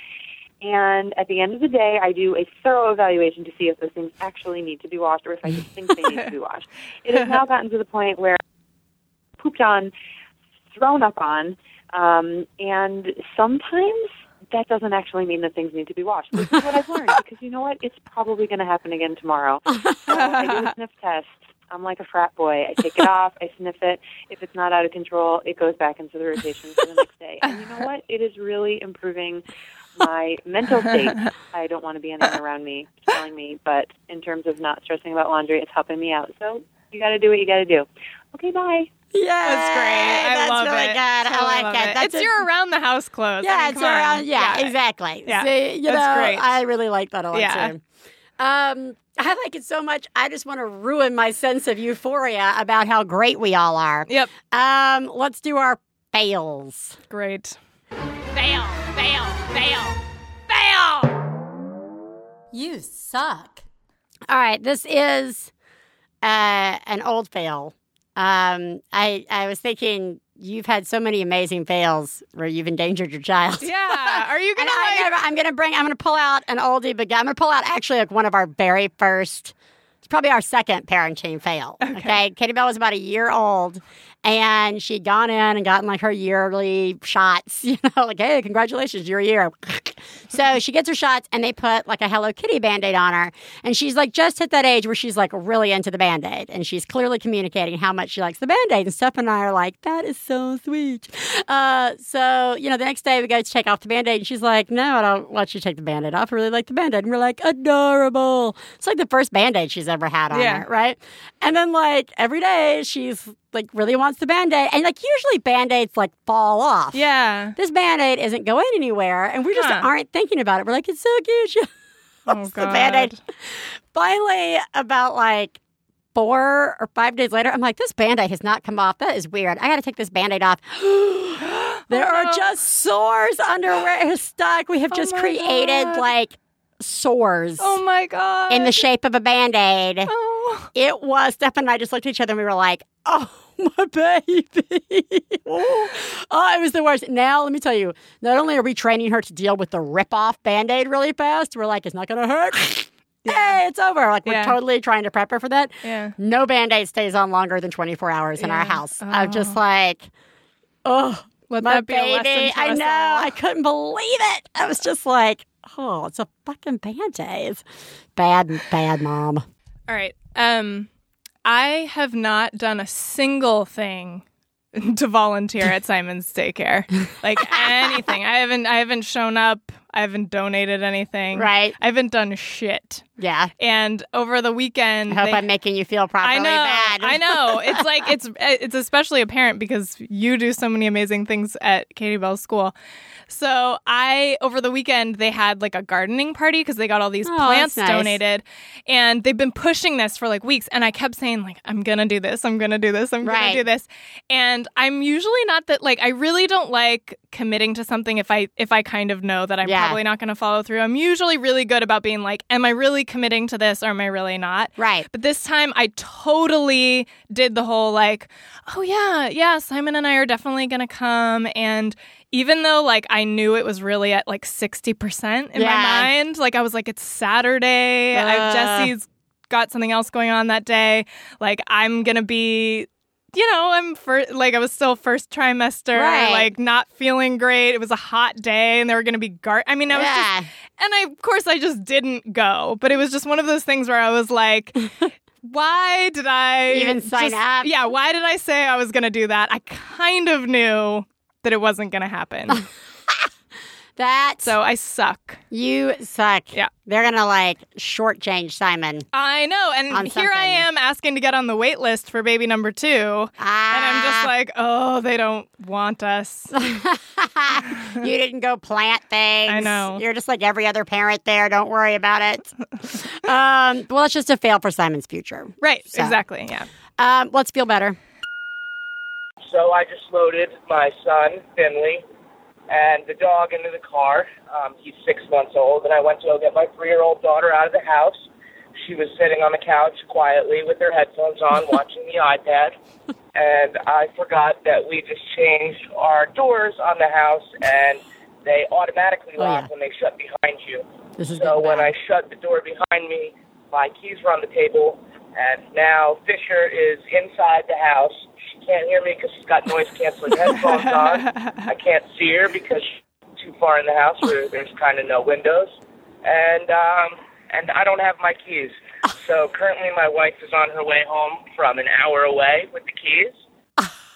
And at the end of the day, I do a thorough evaluation to see if those things actually need to be washed or if I just think they need to be washed. It has now gotten to the point where pooped on, thrown up on, um, and sometimes that doesn't actually mean that things need to be washed. This is what I've learned because you know what? It's probably going to happen again tomorrow. So I do a sniff test. I'm like a frat boy. I take it off, I sniff it. If it's not out of control, it goes back into the rotation for the next day. And you know what? It is really improving my mental state. I don't want to be anyone around me telling me, but in terms of not stressing about laundry, it's helping me out. So you got to do what you got to do. Okay, bye. Yeah, That's great. I that's love really it. good. I Totally like love it. it. That's it's a- your around the house clothes. I Yeah, mean, it's around. Yeah, Yeah. exactly. Yeah. See, you That's know, great. I really like that a lot Yeah. too. Um, I like it so much. I just want to ruin my sense of euphoria about how great we all are. Yep. Um, let's do our fails. Great. Fail, fail, fail, fail. You suck. All right, this is uh, an old fail. Um, I I was thinking you've had so many amazing fails where you've endangered your child. Yeah. Are you gonna like? I'm going to bring, I'm going to pull out an oldie, but I'm to pull out actually like one of our very first, it's probably our second parenting fail. Okay. Katie Bell was about a year old and she'd gone in and gotten like her yearly shots, you know, like, hey, congratulations, you're a year. So she gets her shots and they put like a Hello Kitty band aid on her. And she's like just at that age where she's like really into the band aid and she's clearly communicating how much she likes the band aid. And Steph and I are like, that is so sweet. Uh, so, you know, the next day we go to take off the band aid and she's like, no, I don't want you to take the band aid off. I really like the band aid. And we're like, adorable. It's like the first band aid she's ever had on Yeah. her, right? And then like every day she's like really wants the band aid. And like usually band aids like fall off. Yeah. This band aid isn't going anywhere. And we just Huh. aren't thinking about it. We're like, it's so cute. Oh the band aid. Finally, about like four or five days later, I'm like, this band aid has not come off. That is weird. I got to take this band aid off. there Oh, are no. just sores under where it's stuck. We have Oh just created God. like sores Oh my god. in the shape of a band aid. Oh. It was, Steph and I just looked at each other and we were like, oh, my baby. oh, it was the worst. Now, let me tell you, not only are we training her to deal with the rip off band aid really fast, we're like, it's not going to hurt. Hey, it's over. Like, we're Yeah. totally trying to prep her for that. Yeah. No band aid stays on longer than 24 hours in our Yeah. house. I'm just Oh. like, oh, Let my that be baby. I know. all. I couldn't believe it. I was just like, oh, it's a fucking band aid. Bad, bad mom. All right. Um, I have not done a single thing to volunteer at Simon's daycare. Like anything. I haven't. I haven't shown up. I haven't donated anything. Right. I haven't done shit. Yeah. And over the weekend, I hope they- I'm making you feel properly I know. bad. I know. It's like it's it's especially apparent because you do so many amazing things at Katie Bell's school. So I over the weekend they had like a gardening party because they got all these Oh, plants nice. donated, and they've been pushing this for like weeks. And I kept saying like I'm gonna do this, I'm gonna do this, I'm Right. gonna do this. And I'm usually not that like I really don't like committing to something if I if I kind of know that I'm Yeah. probably not gonna follow through. I'm usually really good about being like, am I really committing to this or am I really not? Right. But this time I totally did the whole like, oh yeah, yeah, Simon and I are definitely to come. And even though like I knew it was really at like 60% in Yeah. my mind, like I was like, it's Saturday. Uh. have Jesse's got something else going on that day. Like I'm gonna be. You know, I'm first, like I was still first trimester, Right. like not feeling great. It was a hot day, and there were going to be gar. I mean, I was Yeah. just, and I of course I just didn't go. But it was just one of those things where I was like, why did I Even sign just- up? Yeah, why did I say I was going to do that? I kind of knew that it wasn't going to happen. That so I suck. you suck. Yeah. They're gonna like shortchange Simon. I know. And here I am asking to get on the wait list for baby number two. And I'm just Ah. like, oh, they don't want us. you didn't go plant things. I know. You're just like every other parent there. Don't worry about it. um, well, it's just a fail for Simon's future. right. So- Exactly. Yeah. Um, let's feel better. So I just loaded my son, Finley, and the dog into the car. Um, he's six months old, and I went to go get my three year old daughter out of the house. She was sitting on the couch quietly with her headphones on, watching the iPad. And I forgot that we just changed our doors on the house, and they automatically Oh, lock yeah. when they shut behind you. This is So when bad. I shut the door behind me, my keys were on the table, and now Fisher is inside the house. Can't hear me because she's got noise canceling headphones on. I can't see her because she's too far in the house where there's kind of no windows, and um, and I don't have my keys. So currently, my wife is on her way home from an hour away with the keys,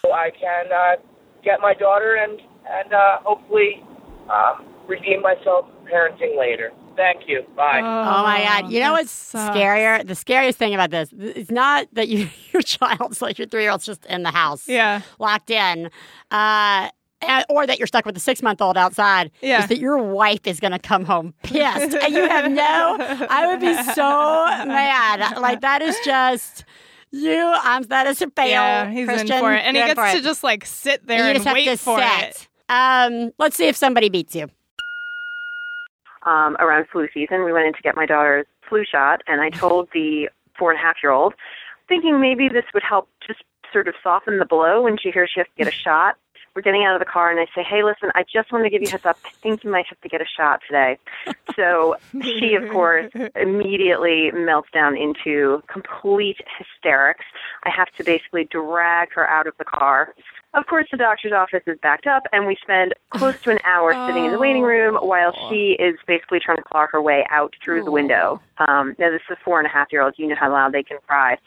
so I can uh, get my daughter and and uh, hopefully um, redeem myself parenting later. Thank you. Bye. Oh my God! You know what's sucks. scarier? The scariest thing about this is not that you, your child's like your three year old's just in the house, Yeah. locked in, uh, and- or that you're stuck with a six month old outside. Yeah. is that your wife is going to come home pissed, and you have no. I would be so mad. Like that is just you. Um, that is a fail. Yeah, he's Christian. in for it. And he gets to it. just like sit there you and just have wait to for sit. it. Um, let's see if somebody beats you. Um, around flu season. We went in to get my daughter's flu shot, and I told the four and a half year old, thinking maybe this would help just sort of soften the blow when she hears she has to get a shot. We're getting out of the car, and I say, "Hey, listen, I just want to give you a heads up. I think you might have to get a shot today." So she, of course, immediately melts down into complete hysterics. I have to basically drag her out of the car. Of course, the doctor's office is backed up, and we spend close to an hour sitting in the waiting room while she is basically trying to claw her way out through the window. Um, now, this is a four and a half year old. You know how loud they can cry.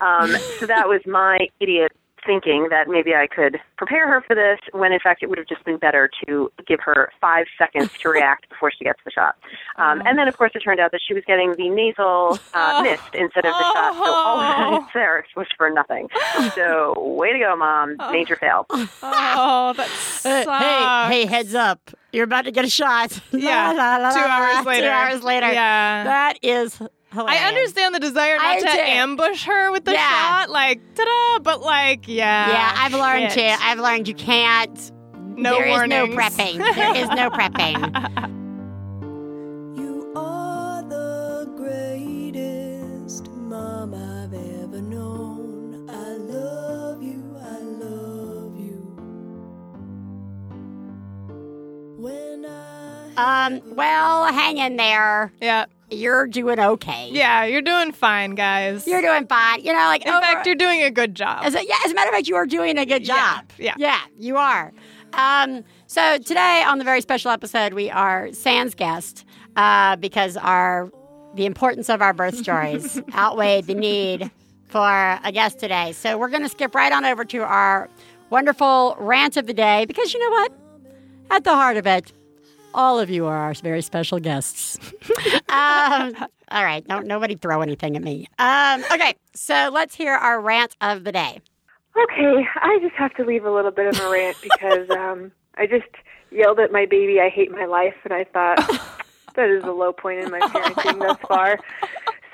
Um, so that was my idiot thinking that maybe I could prepare her for this when in fact it would have just been better to give her five seconds to react before she gets the shot. Um, and then of course it turned out that she was getting the nasal uh, mist instead of the shot, so all that hysterics was for nothing. So way to go, mom! Major fail. Oh, that Uh, sucks. hey, hey, heads up. You're about to get a shot. Yeah, La, la, la, two hours la. later. Two hours later. Yeah. That is hilarious. I understand the desire not I to do. ambush her with the Yeah. shot, like ta-da, but like, yeah. Yeah, I've learned shit. to. I've learned you can't. No there is no prepping. There is no prepping. You are the greatest mom I've ever known. I love you, I love you. When I Um, well, hang in there. Yeah. You're doing okay. Yeah, you're doing fine, guys. You're doing fine. You know, like In over- fact, you're doing a good job. As a, yeah, as a matter of fact, you are doing a good Yeah, job. yeah. yeah, you are. Um, so today on the very special episode, we are Sans guest uh, because our the importance of our birth stories outweighed the need for a guest today. So we're going to skip right on over to our wonderful rant of the day because you know what? At the heart of it, all of you are our very special guests. um, all right, no, nobody throw anything at me. Um, okay, so let's hear our rant of the day. Okay, I just have to leave a little bit of a rant because um, I just yelled at my baby, I hate my life, and I thought that is a low point in my parenting thus far.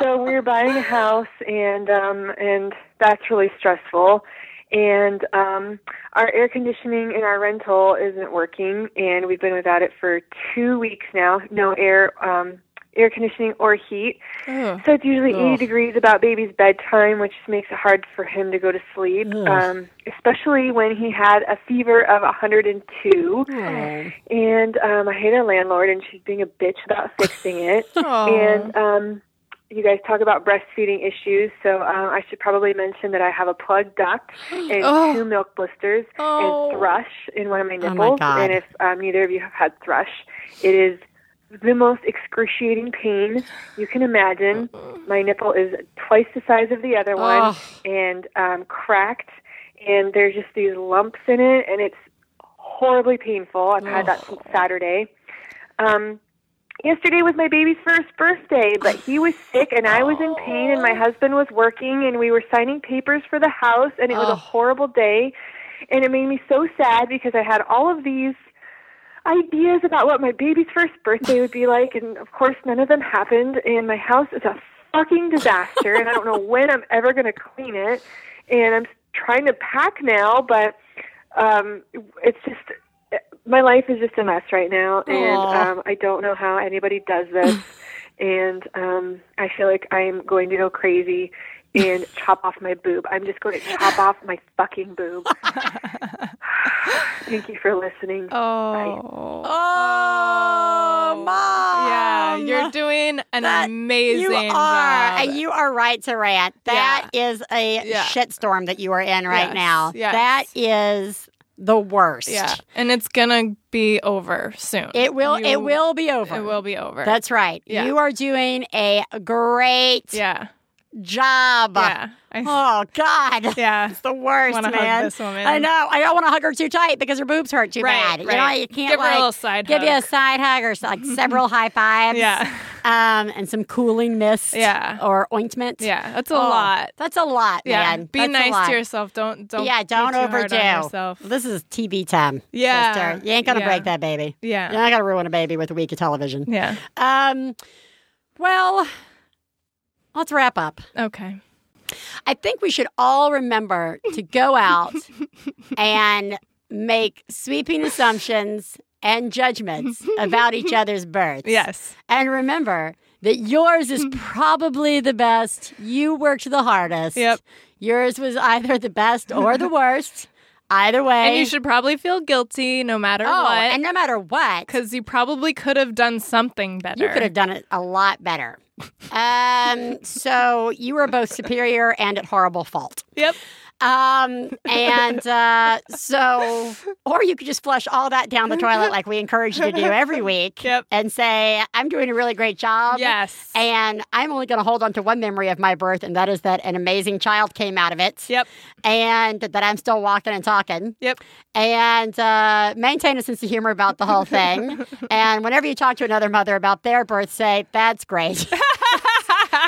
So we were buying a house, and um, and that's really stressful. And um, our air conditioning in our rental isn't working, and we've been without it for two weeks now. No air, um, air conditioning or heat. Ugh. So it's usually 80 degrees about baby's bedtime, which makes it hard for him to go to sleep, um, especially when he had a fever of 102. And um, I hate our landlord, and she's being a bitch about fixing it. And um, you guys talk about breastfeeding issues, so um, I should probably mention that I have a plugged duct and Oh. two milk blisters Oh. and thrush in one of my my nipples. God. and if um, neither of you have had thrush, it is the most excruciating pain you can imagine. My nipple is twice the size of the other one Oh. and um, cracked, and there's just these lumps in it, and it's horribly painful. I've had that since Saturday. Um, yesterday was my baby's first birthday, but he was sick and I was in pain, and my husband was working, and we were signing papers for the house, and it was Oh. a horrible day. And it made me so sad because I had all of these ideas about what my baby's first birthday would be like, and of course, none of them happened. And my house is a fucking disaster, and I don't know when I'm ever going to clean it. And I'm trying to pack now, but um, it's just my life is just a mess right now, and Aw. um, I don't know how anybody does this. and um, I feel like I'm going to go crazy and chop off my boob. I'm just going to chop off my fucking boob. Thank you for listening. Oh. Oh, mom. Yeah, you're doing an That- amazing You are, job. and you are right to rant. That is a Yeah. shitstorm that you are in right Yes, now. yes. That is the worst. yeah, and it's gonna be over soon. It will. You- it will be over. It will be over. That's right. Yeah. You are doing a great yeah, job. yeah. I, Oh God. yeah. It's the worst, hug man. this woman. I know. I don't want to hug her too tight because her boobs hurt too Right, bad. You know, right. you can't Give her a little side give you a side hug or like several high fives. Yeah. Um, and some cooling mist. Yeah. Or ointment. Yeah, that's a Oh, lot. That's a lot, Yeah, man. be That's nice to yourself. Don't don't. yeah, don't overdo. yourself. This is TV time. Yeah, sister. You ain't gonna yeah. break that baby. Yeah. You're not gonna ruin a baby with a week of television. Yeah. Um. Well, let's wrap up. Okay. I think we should all remember to go out and make sweeping assumptions and judgments about each other's births. Yes. And remember that yours is probably the best. You worked the hardest. Yep. Yours was either the best or the worst. Either way. And you should probably feel guilty no matter oh, what. and no matter what, because you probably could have done something better. you could have done it a lot better. Um, so you were both superior and at horrible fault. Yep. Um, and uh, so, or you could just flush all that down the toilet like we encourage you to do every week Yep. and say, I'm doing a really great job. Yes. And I'm only going to hold on to one memory of my birth, and that is that an amazing child came out of it. Yep. And that I'm still walking and talking. Yep. And uh, maintain a sense of humor about the whole thing. and whenever you talk to another mother about their birth, say, That's great.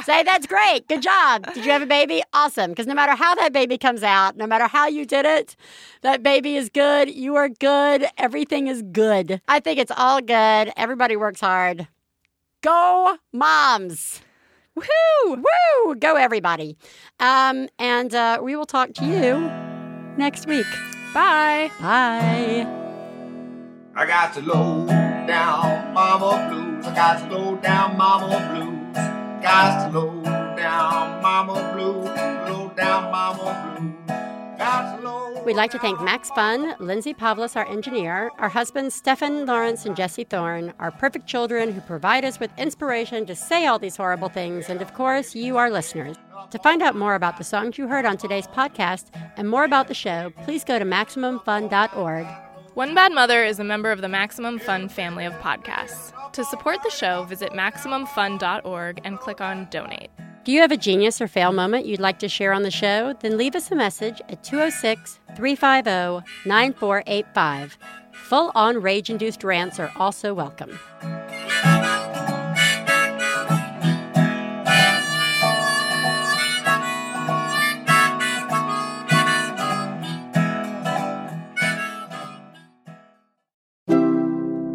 say, That's great. Good job. Did you have a baby? Awesome. Because no matter how that baby comes out, no matter how you did it, that baby is good. You are good. Everything is good. I think it's all good. Everybody works hard. Go, moms. Woohoo! Woo! Go, everybody. Um, and uh, we will talk to you next week. Bye. Bye. I got to low down mama blues. I got to low down mama blues. Got to low down mama blues. Low down mama blues. Got to low. We'd like to thank Max Fun, Lindsay Pavlis, our engineer, our husbands Stefan Lawrence and Jesse Thorn, our perfect children who provide us with inspiration to say all these horrible things, and of course, you, our listeners. To find out more about the songs you heard on today's podcast and more about the show, please go to MaximumFun.org. One Bad Mother is a member of the Maximum Fun family of podcasts. To support the show, visit MaximumFun.org and click on Donate. Do you have a genius or fail moment you'd like to share on the show? Then leave us a message at 206 350 9485. Full on rage induced rants are also welcome.